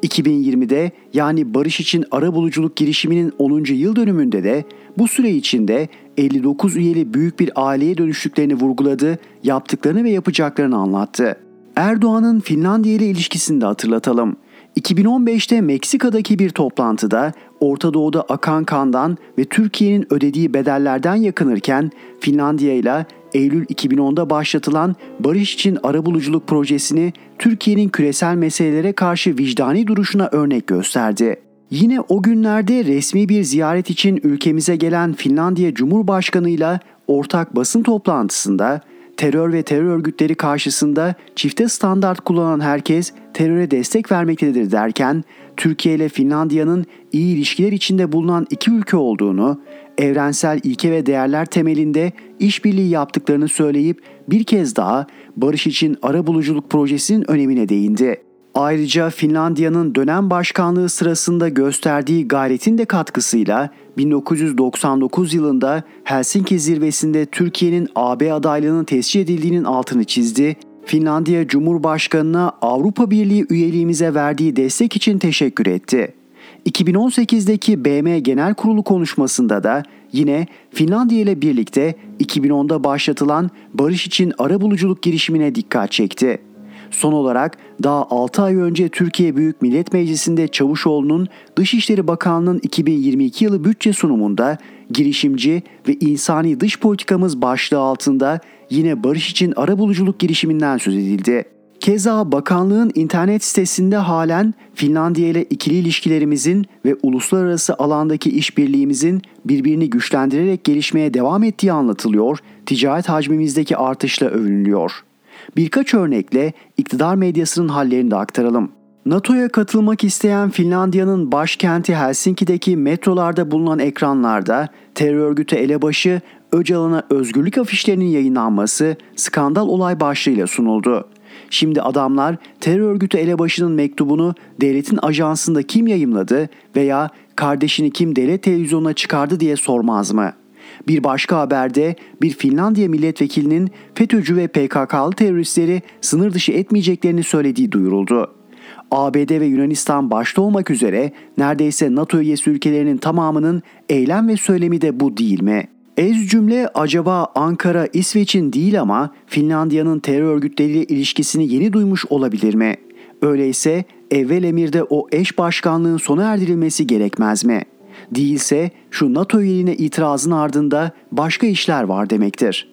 2020'de yani barış için arabuluculuk girişiminin 10. yıl dönümünde de bu süre içinde 59 üyeli büyük bir aileye dönüştüklerini vurguladı, yaptıklarını ve yapacaklarını anlattı. Erdoğan'ın Finlandiya ile ilişkisini de hatırlatalım. 2015'te Meksika'daki bir toplantıda Orta Doğu'da akan kandan ve Türkiye'nin ödediği bedellerden yakınırken Finlandiya ile Eylül 2010'da başlatılan Barış için Arabuluculuk projesini Türkiye'nin küresel meselelere karşı vicdani duruşuna örnek gösterdi. Yine o günlerde resmi bir ziyaret için ülkemize gelen Finlandiya Cumhurbaşkanı ile ortak basın toplantısında terör ve terör örgütleri karşısında çifte standart kullanan herkes teröre destek vermektedir derken Türkiye ile Finlandiya'nın iyi ilişkiler içinde bulunan iki ülke olduğunu, evrensel ilke ve değerler temelinde işbirliği yaptıklarını söyleyip bir kez daha barış için arabuluculuk projesinin önemine değindi. Ayrıca Finlandiya'nın dönem başkanlığı sırasında gösterdiği gayretin de katkısıyla 1999 yılında Helsinki zirvesinde Türkiye'nin AB adaylığının tescil edildiğinin altını çizdi. Finlandiya Cumhurbaşkanı'na Avrupa Birliği üyeliğimize verdiği destek için teşekkür etti. 2018'deki BM Genel Kurulu konuşmasında da yine Finlandiya ile birlikte 2010'da başlatılan barış için arabuluculuk girişimine dikkat çekti. Son olarak daha 6 ay önce Türkiye Büyük Millet Meclisi'nde Çavuşoğlu'nun Dışişleri Bakanlığı'nın 2022 yılı bütçe sunumunda girişimci ve insani dış politikamız başlığı altında yine barış için arabuluculuk girişiminden söz edildi. Keza bakanlığın internet sitesinde halen Finlandiya ile ikili ilişkilerimizin ve uluslararası alandaki işbirliğimizin birbirini güçlendirerek gelişmeye devam ettiği anlatılıyor, ticaret hacmimizdeki artışla övünülüyor. Birkaç örnekle iktidar medyasının hallerini de aktaralım. NATO'ya katılmak isteyen Finlandiya'nın başkenti Helsinki'deki metrolarda bulunan ekranlarda terör örgütü elebaşı Öcalan'a özgürlük afişlerinin yayınlanması skandal olay başlığıyla sunuldu. Şimdi adamlar terör örgütü elebaşının mektubunu devletin ajansında kim yayımladı veya kardeşini kim devlet televizyonuna çıkardı diye sormaz mı? Bir başka haberde bir Finlandiya milletvekilinin FETÖ'cü ve PKK'lı teröristleri sınır dışı etmeyeceklerini söylediği duyuruldu. ABD ve Yunanistan başta olmak üzere neredeyse NATO üyesi ülkelerinin tamamının eylem ve söylemi de bu değil mi? Ez cümle acaba Ankara İsveç'in değil ama Finlandiya'nın terör örgütleriyle ilişkisini yeni duymuş olabilir mi? Öyleyse evvel emirde o eş başkanlığın sona erdirilmesi gerekmez mi? Değilse şu NATO üyeliğine itirazın ardında başka işler var demektir.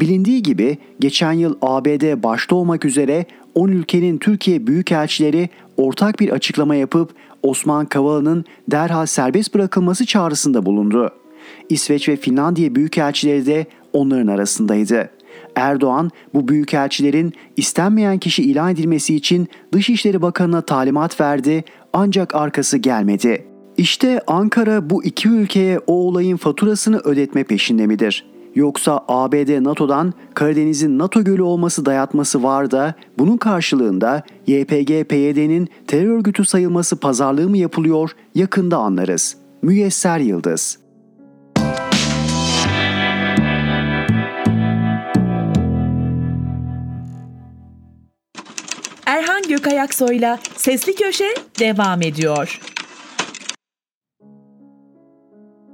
Bilindiği gibi geçen yıl ABD başta olmak üzere 10 ülkenin Türkiye büyükelçileri ortak bir açıklama yapıp Osman Kavala'nın derhal serbest bırakılması çağrısında bulundu. İsveç ve Finlandiya büyükelçileri de onların arasındaydı. Erdoğan bu büyükelçilerin istenmeyen kişi ilan edilmesi için Dışişleri Bakanı'na talimat verdi ancak arkası gelmedi. İşte Ankara bu iki ülkeye o olayın faturasını ödetme peşinde midir? Yoksa ABD NATO'dan Karadeniz'in NATO gölü olması dayatması var da bunun karşılığında YPG-PYD'nin terör örgütü sayılması pazarlığı mı yapılıyor yakında anlarız. Müyesser Yıldız Erhan Gökayaksoy'la Sesli Köşe devam ediyor.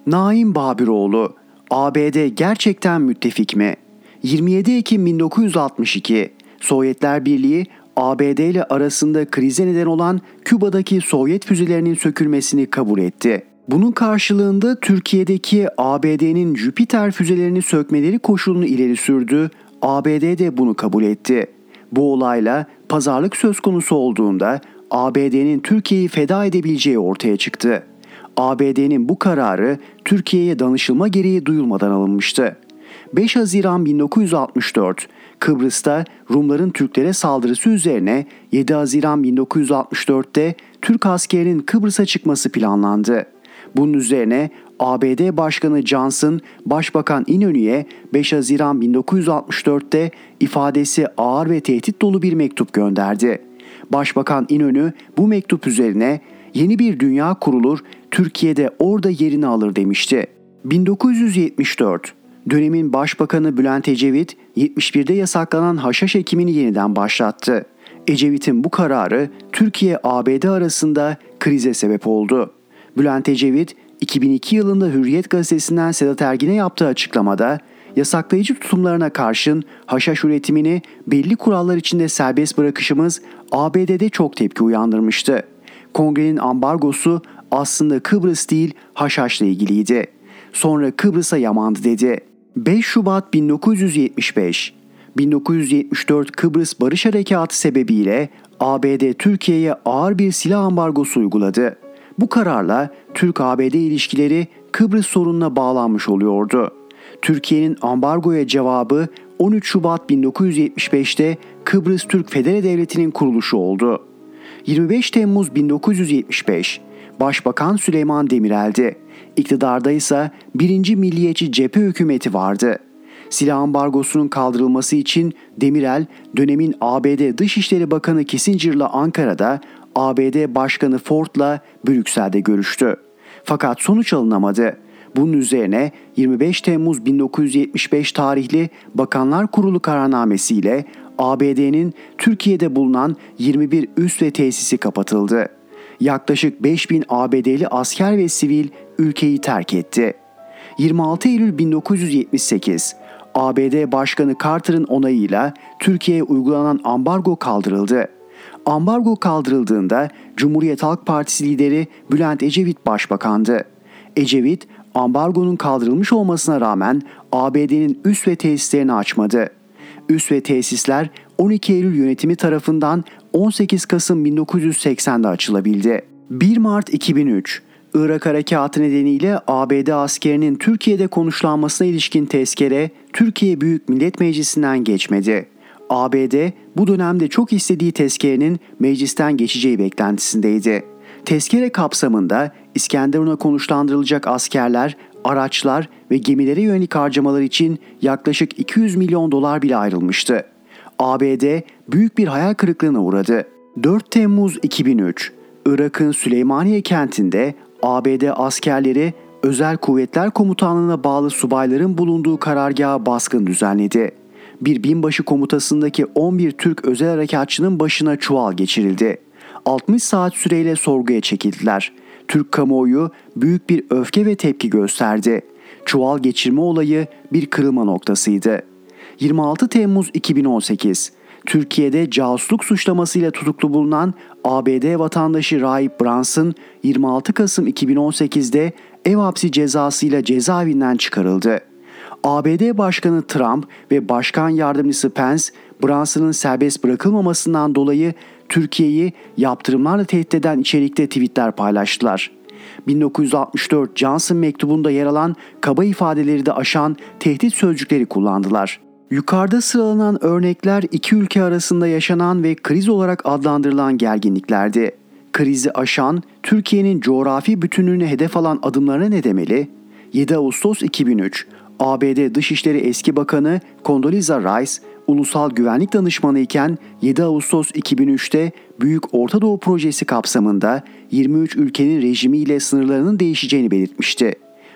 Naim Babiroğlu, ABD gerçekten müttefik mi? 27 Ekim 1962, Sovyetler Birliği ABD ile arasında krize neden olan Küba'daki Sovyet füzelerinin sökülmesini kabul etti. Bunun karşılığında Türkiye'deki ABD'nin Jüpiter füzelerini sökmeleri koşulunu ileri sürdü. ABD de bunu kabul etti. Bu olayla pazarlık söz konusu olduğunda ABD'nin Türkiye'yi feda edebileceği ortaya çıktı. ABD'nin bu kararı Türkiye'ye danışılma gereği duyulmadan alınmıştı. 5 Haziran 1964 Kıbrıs'ta Rumların Türklere saldırısı üzerine 7 Haziran 1964'te Türk askerinin Kıbrıs'a çıkması planlandı. Bunun üzerine ABD Başkanı Johnson, Başbakan İnönü'ye 5 Haziran 1964'te ifadesi ağır ve tehdit dolu bir mektup gönderdi. Başbakan İnönü bu mektup üzerine yeni bir dünya kurulur, Türkiye'de orada yerini alır demişti. 1974 Dönemin Başbakanı Bülent Ecevit 71'de yasaklanan haşhaş ekimini yeniden başlattı. Ecevit'in bu kararı Türkiye-ABD arasında krize sebep oldu. Bülent Ecevit 2002 yılında Hürriyet gazetesinden Sedat Ergin'e yaptığı açıklamada yasaklayıcı tutumlarına karşın haşhaş üretimini belli kurallar içinde serbest bırakışımız ABD'de çok tepki uyandırmıştı. Kongrenin ambargosu aslında Kıbrıs değil haşhaşla ilgiliydi. Sonra Kıbrıs'a yamandı dedi. 5 Şubat 1975 1974 Kıbrıs Barış Harekatı sebebiyle ABD Türkiye'ye ağır bir silah ambargosu uyguladı. Bu kararla Türk-ABD ilişkileri Kıbrıs sorununa bağlanmış oluyordu. Türkiye'nin ambargoya cevabı 13 Şubat 1975'te Kıbrıs Türk Federe Devleti'nin kuruluşu oldu. 25 Temmuz 1975 Başbakan Süleyman Demirel'di. İktidarda ise 1. Milliyetçi Cephe Hükümeti vardı. Silah ambargosunun kaldırılması için Demirel dönemin ABD Dışişleri Bakanı Kissinger'la Ankara'da ABD Başkanı Ford'la Brüksel'de görüştü. Fakat sonuç alınamadı. Bunun üzerine 25 Temmuz 1975 tarihli Bakanlar Kurulu kararnamesiyle ABD'nin Türkiye'de bulunan 21 üs ve tesisi kapatıldı. Yaklaşık 5000 ABD'li asker ve sivil ülkeyi terk etti. 26 Eylül 1978 ABD Başkanı Carter'ın onayıyla Türkiye'ye uygulanan ambargo kaldırıldı. Ambargo kaldırıldığında Cumhuriyet Halk Partisi lideri Bülent Ecevit başbakandı. Ecevit, ambargonun kaldırılmış olmasına rağmen ABD'nin üs ve tesislerini açmadı. Üs ve tesisler 12 Eylül yönetimi tarafından 18 Kasım 1980'de açılabildi. 1 Mart 2003 Irak Harekatı nedeniyle ABD askerinin Türkiye'de konuşlanmasına ilişkin tezkere Türkiye Büyük Millet Meclisi'nden geçmedi. ABD bu dönemde çok istediği tezkerenin meclisten geçeceği beklentisindeydi. Tezkere kapsamında İskenderun'a konuşlandırılacak askerler, araçlar ve gemilere yönelik harcamalar için yaklaşık 200 milyon dolar bile ayrılmıştı. ABD büyük bir hayal kırıklığına uğradı. 4 Temmuz 2003 Irak'ın Süleymaniye kentinde ABD askerleri Özel Kuvvetler Komutanlığı'na bağlı subayların bulunduğu karargaha baskın düzenledi. Bir binbaşı komutasındaki 11 Türk özel harekatçının başına çuval geçirildi. 60 saat süreyle sorguya çekildiler. Türk kamuoyu büyük bir öfke ve tepki gösterdi. Çuval geçirme olayı bir kırılma noktasıydı. 26 Temmuz 2018 Türkiye'de casusluk suçlamasıyla tutuklu bulunan ABD vatandaşı Rahip Brunson 26 Kasım 2018'de ev hapsi cezasıyla cezaevinden çıkarıldı. ABD Başkanı Trump ve Başkan Yardımcısı Pence, Brunson'ın serbest bırakılmamasından dolayı Türkiye'yi yaptırımlarla tehdit eden içerikte tweetler paylaştılar. 1964 Johnson mektubunda yer alan kaba ifadeleri de aşan tehdit sözcükleri kullandılar. Yukarıda sıralanan örnekler iki ülke arasında yaşanan ve kriz olarak adlandırılan gerginliklerdi. Krizi aşan, Türkiye'nin coğrafi bütünlüğünü hedef alan adımlarına ne demeli? 7 Ağustos 2003 ABD Dışişleri Eski Bakanı Condoleezza Rice, ulusal güvenlik danışmanı iken 7 Ağustos 2003'te Büyük Orta Doğu Projesi kapsamında 23 ülkenin rejimiyle sınırlarının değişeceğini belirtmişti.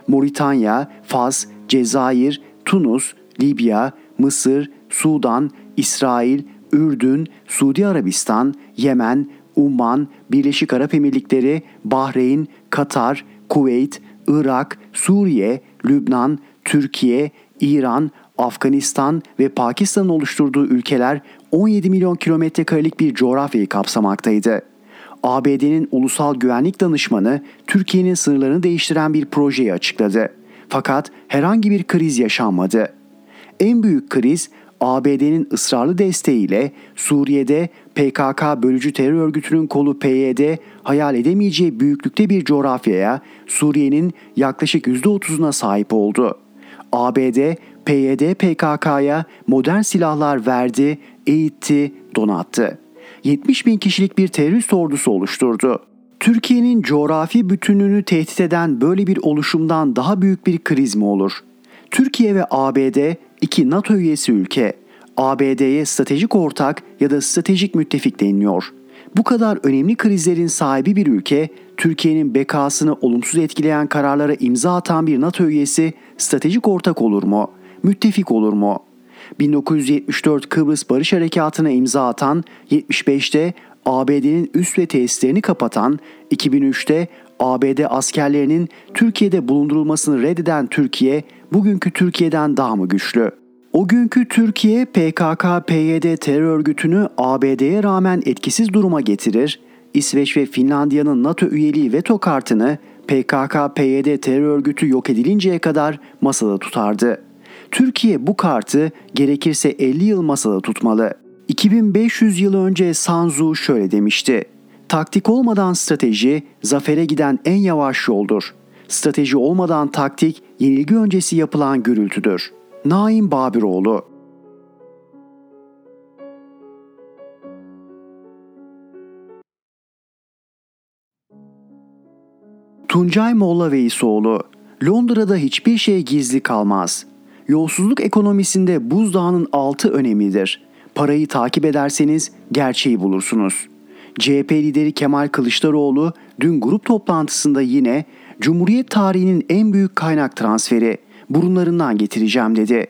Moritanya, Fas, Cezayir, Tunus, Libya, Mısır, Sudan, İsrail, Ürdün, Suudi Arabistan, Yemen, Umman, Birleşik Arap Emirlikleri, Bahreyn, Katar, Kuveyt, Irak, Suriye, Lübnan, Türkiye, İran, Afganistan ve Pakistan'ın oluşturduğu ülkeler 17 milyon kilometre karelik bir coğrafyayı kapsamaktaydı. ABD'nin ulusal güvenlik danışmanı Türkiye'nin sınırlarını değiştiren bir projeyi açıkladı. Fakat herhangi bir kriz yaşanmadı. En büyük kriz ABD'nin ısrarlı desteğiyle Suriye'de PKK bölücü terör örgütünün kolu PYD hayal edemeyeceği büyüklükte bir coğrafyaya Suriye'nin yaklaşık %30'una sahip oldu. ABD PYD PKK'ya modern silahlar verdi, eğitti, donattı. 70 bin kişilik bir terörist ordusu oluşturdu. Türkiye'nin coğrafi bütünlüğünü tehdit eden böyle bir oluşumdan daha büyük bir kriz mi olur? Türkiye ve ABD iki NATO üyesi ülke. ABD'ye stratejik ortak ya da stratejik müttefik deniliyor. Bu kadar önemli krizlerin sahibi bir ülke, Türkiye'nin bekasını olumsuz etkileyen kararlara imza atan bir NATO üyesi stratejik ortak olur mu? Müttefik olur mu? 1974 Kıbrıs Barış Harekatı'na imza atan, 75'te ABD'nin üst ve tesislerini kapatan, 2003'te ABD askerlerinin Türkiye'de bulundurulmasını reddeden Türkiye, bugünkü Türkiye'den daha mı güçlü? O günkü Türkiye PKK-PYD terör örgütünü ABD'ye rağmen etkisiz duruma getirir, İsveç ve Finlandiya'nın NATO üyeliği veto kartını PKK-PYD terör örgütü yok edilinceye kadar masada tutardı. Türkiye bu kartı gerekirse 50 yıl masada tutmalı. 2500 yıl önce Sanzu şöyle demişti. Taktik olmadan strateji zafere giden en yavaş yoldur. Strateji olmadan taktik yenilgi öncesi yapılan gürültüdür. Naim Babiroğlu Tuncay Molla Veysoğlu Londra'da hiçbir şey gizli kalmaz. Yolsuzluk ekonomisinde buzdağının altı önemlidir. Parayı takip ederseniz gerçeği bulursunuz. CHP lideri Kemal Kılıçdaroğlu dün grup toplantısında yine Cumhuriyet tarihinin en büyük kaynak transferi burunlarından getireceğim dedi.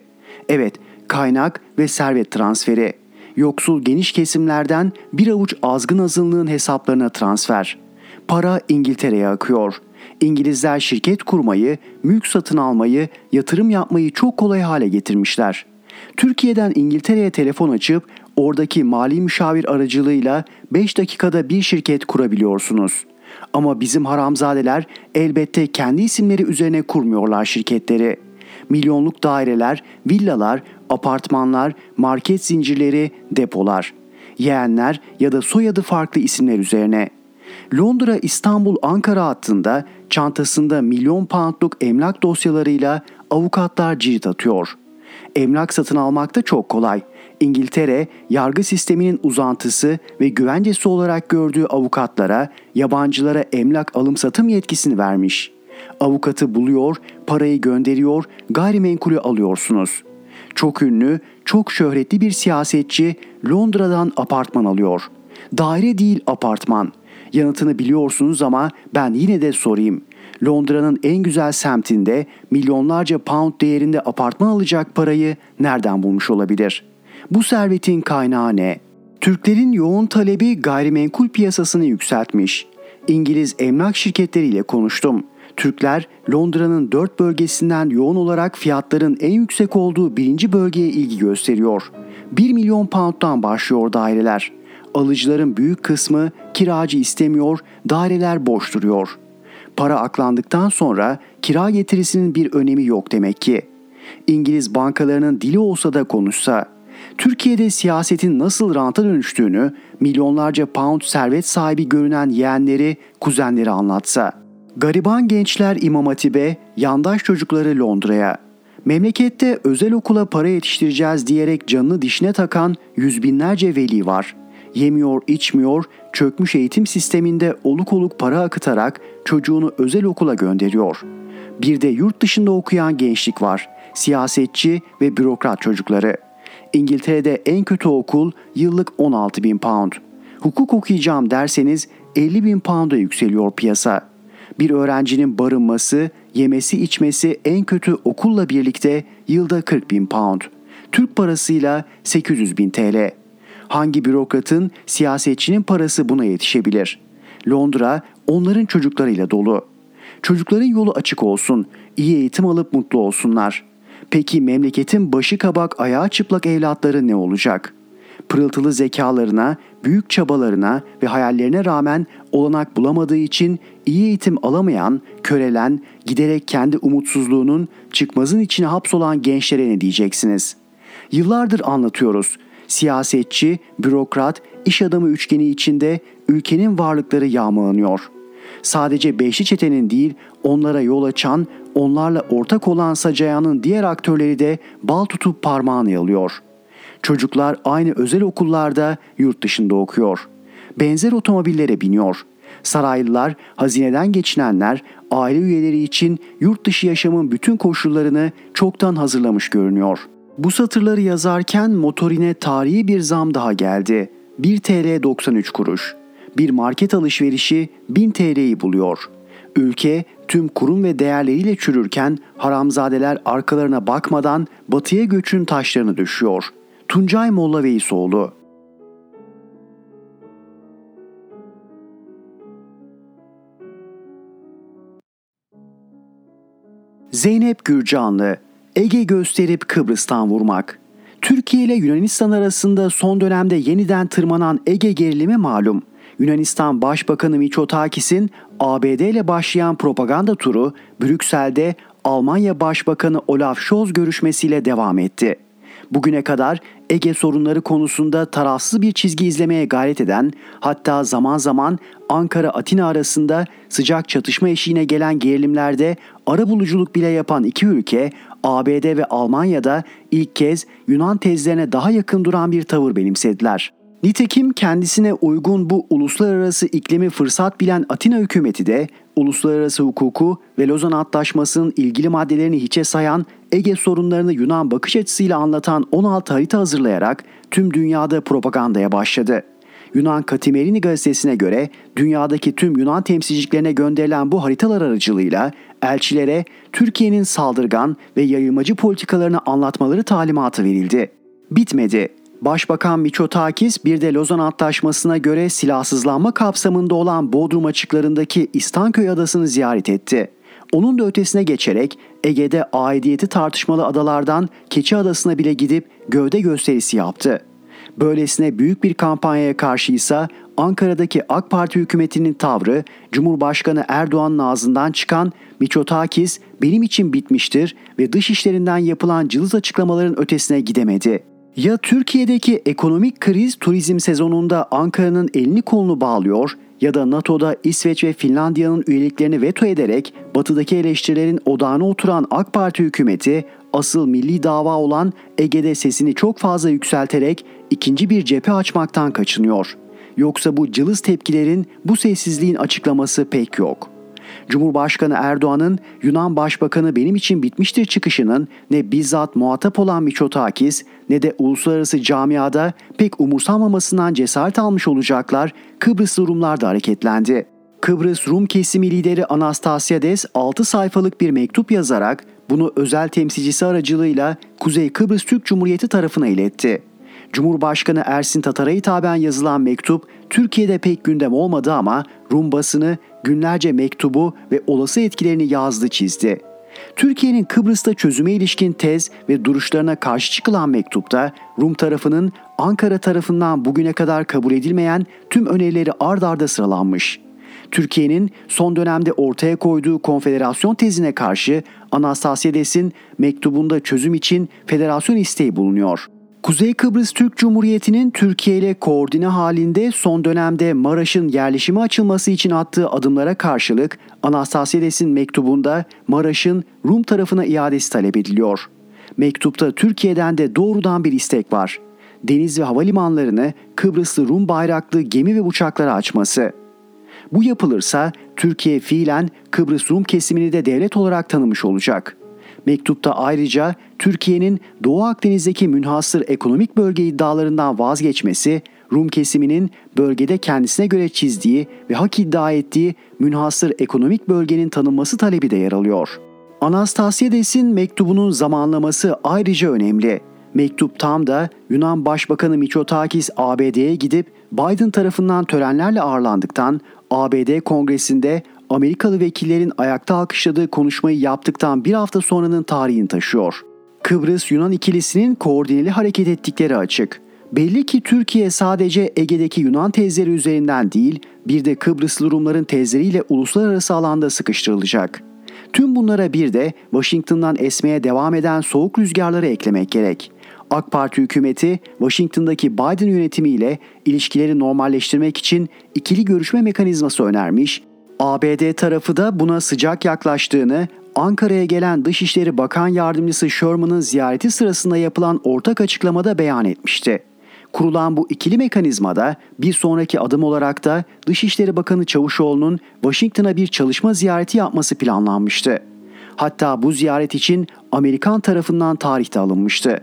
Evet, kaynak ve servet transferi. Yoksul geniş kesimlerden bir avuç azgın azınlığın hesaplarına transfer. Para İngiltere'ye akıyor. İngilizler şirket kurmayı, mülk satın almayı, yatırım yapmayı çok kolay hale getirmişler. Türkiye'den İngiltere'ye telefon açıp oradaki mali müşavir aracılığıyla 5 dakikada bir şirket kurabiliyorsunuz. Ama bizim haramzadeler elbette kendi isimleri üzerine kurmuyorlar şirketleri. Milyonluk daireler, villalar, apartmanlar, market zincirleri, depolar. Yeğenler ya da soyadı farklı isimler üzerine. Londra, İstanbul, Ankara hattında çantasında milyon poundluk emlak dosyalarıyla avukatlar cirit atıyor. Emlak satın almak da çok kolay. İngiltere, yargı sisteminin uzantısı ve güvencesi olarak gördüğü avukatlara, yabancılara emlak alım satım yetkisini vermiş. Avukatı buluyor, parayı gönderiyor, gayrimenkulü alıyorsunuz. Çok ünlü, çok şöhretli bir siyasetçi Londra'dan apartman alıyor. Daire değil apartman. Yanıtını biliyorsunuz ama ben yine de sorayım. Londra'nın en güzel semtinde milyonlarca pound değerinde apartman alacak parayı nereden bulmuş olabilir? Bu servetin kaynağı ne? Türklerin yoğun talebi gayrimenkul piyasasını yükseltmiş. İngiliz emlak şirketleriyle konuştum. Türkler Londra'nın dört bölgesinden yoğun olarak fiyatların en yüksek olduğu birinci bölgeye ilgi gösteriyor. 1 milyon pound'dan başlıyor daireler. Alıcıların büyük kısmı kiracı istemiyor, daireler boş duruyor. Para aklandıktan sonra kira getirisinin bir önemi yok demek ki. İngiliz bankalarının dili olsa da konuşsa, Türkiye'de siyasetin nasıl ranta dönüştüğünü milyonlarca pound servet sahibi görünen yeğenleri, kuzenleri anlatsa. Gariban gençler İmam Hatip'e, yandaş çocukları Londra'ya. Memlekette özel okula para yetiştireceğiz diyerek canını dişine takan yüz binlerce veli var. Yemiyor, içmiyor, çökmüş eğitim sisteminde oluk oluk para akıtarak çocuğunu özel okula gönderiyor. Bir de yurt dışında okuyan gençlik var. Siyasetçi ve bürokrat çocukları. İngiltere'de en kötü okul yıllık 16 bin pound. Hukuk okuyacağım derseniz 50 bin pound'a yükseliyor piyasa. Bir öğrencinin barınması, yemesi içmesi en kötü okulla birlikte yılda 40 bin pound. Türk parasıyla 800 bin TL. Hangi bürokratın, siyasetçinin parası buna yetişebilir? Londra onların çocuklarıyla dolu. Çocukların yolu açık olsun, iyi eğitim alıp mutlu olsunlar. Peki memleketin başı kabak ayağı çıplak evlatları ne olacak? Pırıltılı zekalarına, büyük çabalarına ve hayallerine rağmen olanak bulamadığı için iyi eğitim alamayan, körelen, giderek kendi umutsuzluğunun çıkmazın içine hapsolan gençlere ne diyeceksiniz? Yıllardır anlatıyoruz. Siyasetçi, bürokrat, iş adamı üçgeni içinde ülkenin varlıkları yağmalanıyor. Sadece Beşli Çete'nin değil, onlara yol açan, onlarla ortak olan Sacaya'nın diğer aktörleri de bal tutup parmağını yalıyor. Çocuklar aynı özel okullarda yurt dışında okuyor. Benzer otomobillere biniyor. Saraylılar, hazineden geçinenler, aile üyeleri için yurt dışı yaşamın bütün koşullarını çoktan hazırlamış görünüyor. Bu satırları yazarken motorine tarihi bir zam daha geldi. 1 TL 93 kuruş. Bir market alışverişi 1000 TL'yi buluyor. Ülke tüm kurum ve değerleriyle çürürken haramzadeler arkalarına bakmadan batıya göçün taşlarını düşüyor. Tuncay Molla Veysoğlu Zeynep Gürcanlı Ege gösterip Kıbrıs'tan vurmak. Türkiye ile Yunanistan arasında son dönemde yeniden tırmanan Ege gerilimi malum. Yunanistan Başbakanı Mitsotakis'in ABD ile başlayan propaganda turu Brüksel'de Almanya Başbakanı Olaf Scholz görüşmesiyle devam etti. Bugüne kadar Ege sorunları konusunda tarafsız bir çizgi izlemeye gayret eden, hatta zaman zaman Ankara-Atina arasında sıcak çatışma eşiğine gelen gerilimlerde arabuluculuk bile yapan iki ülke, ABD ve Almanya'da ilk kez Yunan tezlerine daha yakın duran bir tavır benimsediler. Nitekim kendisine uygun bu uluslararası iklimi fırsat bilen Atina hükümeti de uluslararası hukuku ve Lozan Antlaşması'nın ilgili maddelerini hiçe sayan Ege sorunlarını Yunan bakış açısıyla anlatan 16 harita hazırlayarak tüm dünyada propagandaya başladı. Yunan Katimerini gazetesine göre dünyadaki tüm Yunan temsilciliklerine gönderilen bu haritalar aracılığıyla elçilere Türkiye'nin saldırgan ve yayılmacı politikalarını anlatmaları talimatı verildi. Bitmedi. Başbakan Miçotakis bir de Lozan Antlaşması'na göre silahsızlanma kapsamında olan Bodrum açıklarındaki İstanköy adasını ziyaret etti. Onun da ötesine geçerek Ege'de aidiyeti tartışmalı adalardan Keçi Adası'na bile gidip gövde gösterisi yaptı. Böylesine büyük bir kampanyaya karşıysa Ankara'daki AK Parti hükümetinin tavrı Cumhurbaşkanı Erdoğan'ın ağzından çıkan Miçotakis benim için bitmiştir ve dış işlerinden yapılan cılız açıklamaların ötesine gidemedi. Ya Türkiye'deki ekonomik kriz turizm sezonunda Ankara'nın elini kolunu bağlıyor ya da NATO'da İsveç ve Finlandiya'nın üyeliklerini veto ederek batıdaki eleştirilerin odağına oturan AK Parti hükümeti asıl milli dava olan Ege'de sesini çok fazla yükselterek ikinci bir cephe açmaktan kaçınıyor. Yoksa bu cılız tepkilerin, bu sessizliğin açıklaması pek yok.'' Cumhurbaşkanı Erdoğan'ın Yunan Başbakanı benim için bitmiştir çıkışının ne bizzat muhatap olan Miçotakis ne de uluslararası camiada pek umursanmamasından cesaret almış olacaklar Kıbrıslı Rumlar da hareketlendi. Kıbrıs Rum kesimi lideri Anastasiades 6 sayfalık bir mektup yazarak bunu özel temsilcisi aracılığıyla Kuzey Kıbrıs Türk Cumhuriyeti tarafına iletti. Cumhurbaşkanı Ersin Tatar'a hitaben yazılan mektup Türkiye'de pek gündem olmadı ama Rum basını günlerce mektubu ve olası etkilerini yazdı çizdi. Türkiye'nin Kıbrıs'ta çözüme ilişkin tez ve duruşlarına karşı çıkılan mektupta Rum tarafının Ankara tarafından bugüne kadar kabul edilmeyen tüm önerileri ard arda sıralanmış. Türkiye'nin son dönemde ortaya koyduğu konfederasyon tezine karşı Anastasiades'in mektubunda çözüm için federasyon isteği bulunuyor. Kuzey Kıbrıs Türk Cumhuriyeti'nin Türkiye ile koordine halinde son dönemde Maraş'ın yerleşime açılması için attığı adımlara karşılık Anastasiades'in mektubunda Maraş'ın Rum tarafına iadesi talep ediliyor. Mektupta Türkiye'den de doğrudan bir istek var. Deniz ve havalimanlarını Kıbrıslı Rum bayraklı gemi ve uçaklara açması. Bu yapılırsa Türkiye fiilen Kıbrıs Rum kesimini de devlet olarak tanımış olacak.'' Mektupta ayrıca Türkiye'nin Doğu Akdeniz'deki münhasır ekonomik bölge iddialarından vazgeçmesi, Rum kesiminin bölgede kendisine göre çizdiği ve hak iddia ettiği münhasır ekonomik bölgenin tanınması talebi de yer alıyor. Anastasiades'in mektubunun zamanlaması ayrıca önemli. Mektup tam da Yunan Başbakanı Mitsotakis ABD'ye gidip Biden tarafından törenlerle ağırlandıktan ABD Kongresi'nde Amerikalı vekillerin ayakta alkışladığı konuşmayı yaptıktan bir hafta sonranın tarihini taşıyor. Kıbrıs Yunan ikilisinin koordineli hareket ettikleri açık. Belli ki Türkiye sadece Ege'deki Yunan tezleri üzerinden değil, bir de Kıbrıslı Rumların tezleriyle uluslararası alanda sıkıştırılacak. Tüm bunlara bir de Washington'dan esmeye devam eden soğuk rüzgarları eklemek gerek. AK Parti hükümeti Washington'daki Biden yönetimiyle ilişkileri normalleştirmek için ikili görüşme mekanizması önermiş. ABD tarafı da buna sıcak yaklaştığını, Ankara'ya gelen Dışişleri Bakan Yardımcısı Sherman'ın ziyareti sırasında yapılan ortak açıklamada beyan etmişti. Kurulan bu ikili mekanizmada bir sonraki adım olarak da Dışişleri Bakanı Çavuşoğlu'nun Washington'a bir çalışma ziyareti yapması planlanmıştı. Hatta bu ziyaret için Amerikan tarafından tarihte alınmıştı.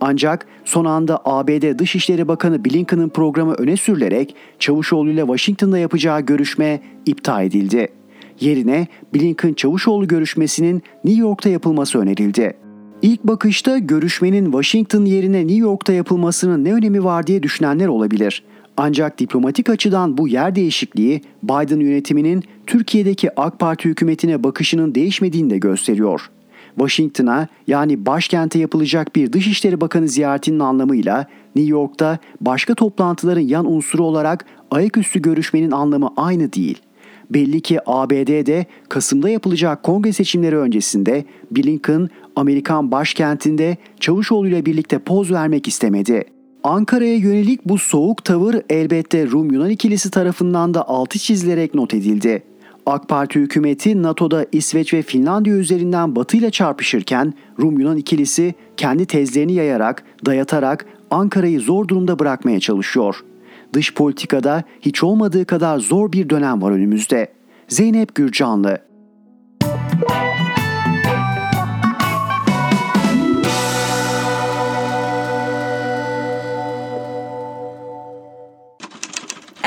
Ancak son anda ABD Dışişleri Bakanı Blinken'ın programı öne sürülerek Çavuşoğlu ile Washington'da yapacağı görüşme iptal edildi. Yerine Blinken-Çavuşoğlu görüşmesinin New York'ta yapılması önerildi. İlk bakışta görüşmenin Washington yerine New York'ta yapılmasının ne önemi var diye düşünenler olabilir. Ancak diplomatik açıdan bu yer değişikliği Biden yönetiminin Türkiye'deki AK Parti hükümetine bakışının değişmediğini de gösteriyor. Washington'a yani başkente yapılacak bir Dışişleri Bakanı ziyaretinin anlamıyla New York'ta başka toplantıların yan unsuru olarak ayaküstü görüşmenin anlamı aynı değil. Belli ki ABD'de Kasım'da yapılacak kongre seçimleri öncesinde Blinken Amerikan başkentinde Çavuşoğlu ile birlikte poz vermek istemedi. Ankara'ya yönelik bu soğuk tavır elbette Rum-Yunan ikilisi tarafından da altı çizilerek not edildi. AK Parti hükümeti NATO'da İsveç ve Finlandiya üzerinden Batı ile çarpışırken Rum-Yunan ikilisi kendi tezlerini yayarak, dayatarak Ankara'yı zor durumda bırakmaya çalışıyor. Dış politikada hiç olmadığı kadar zor bir dönem var önümüzde. Zeynep Gürcanlı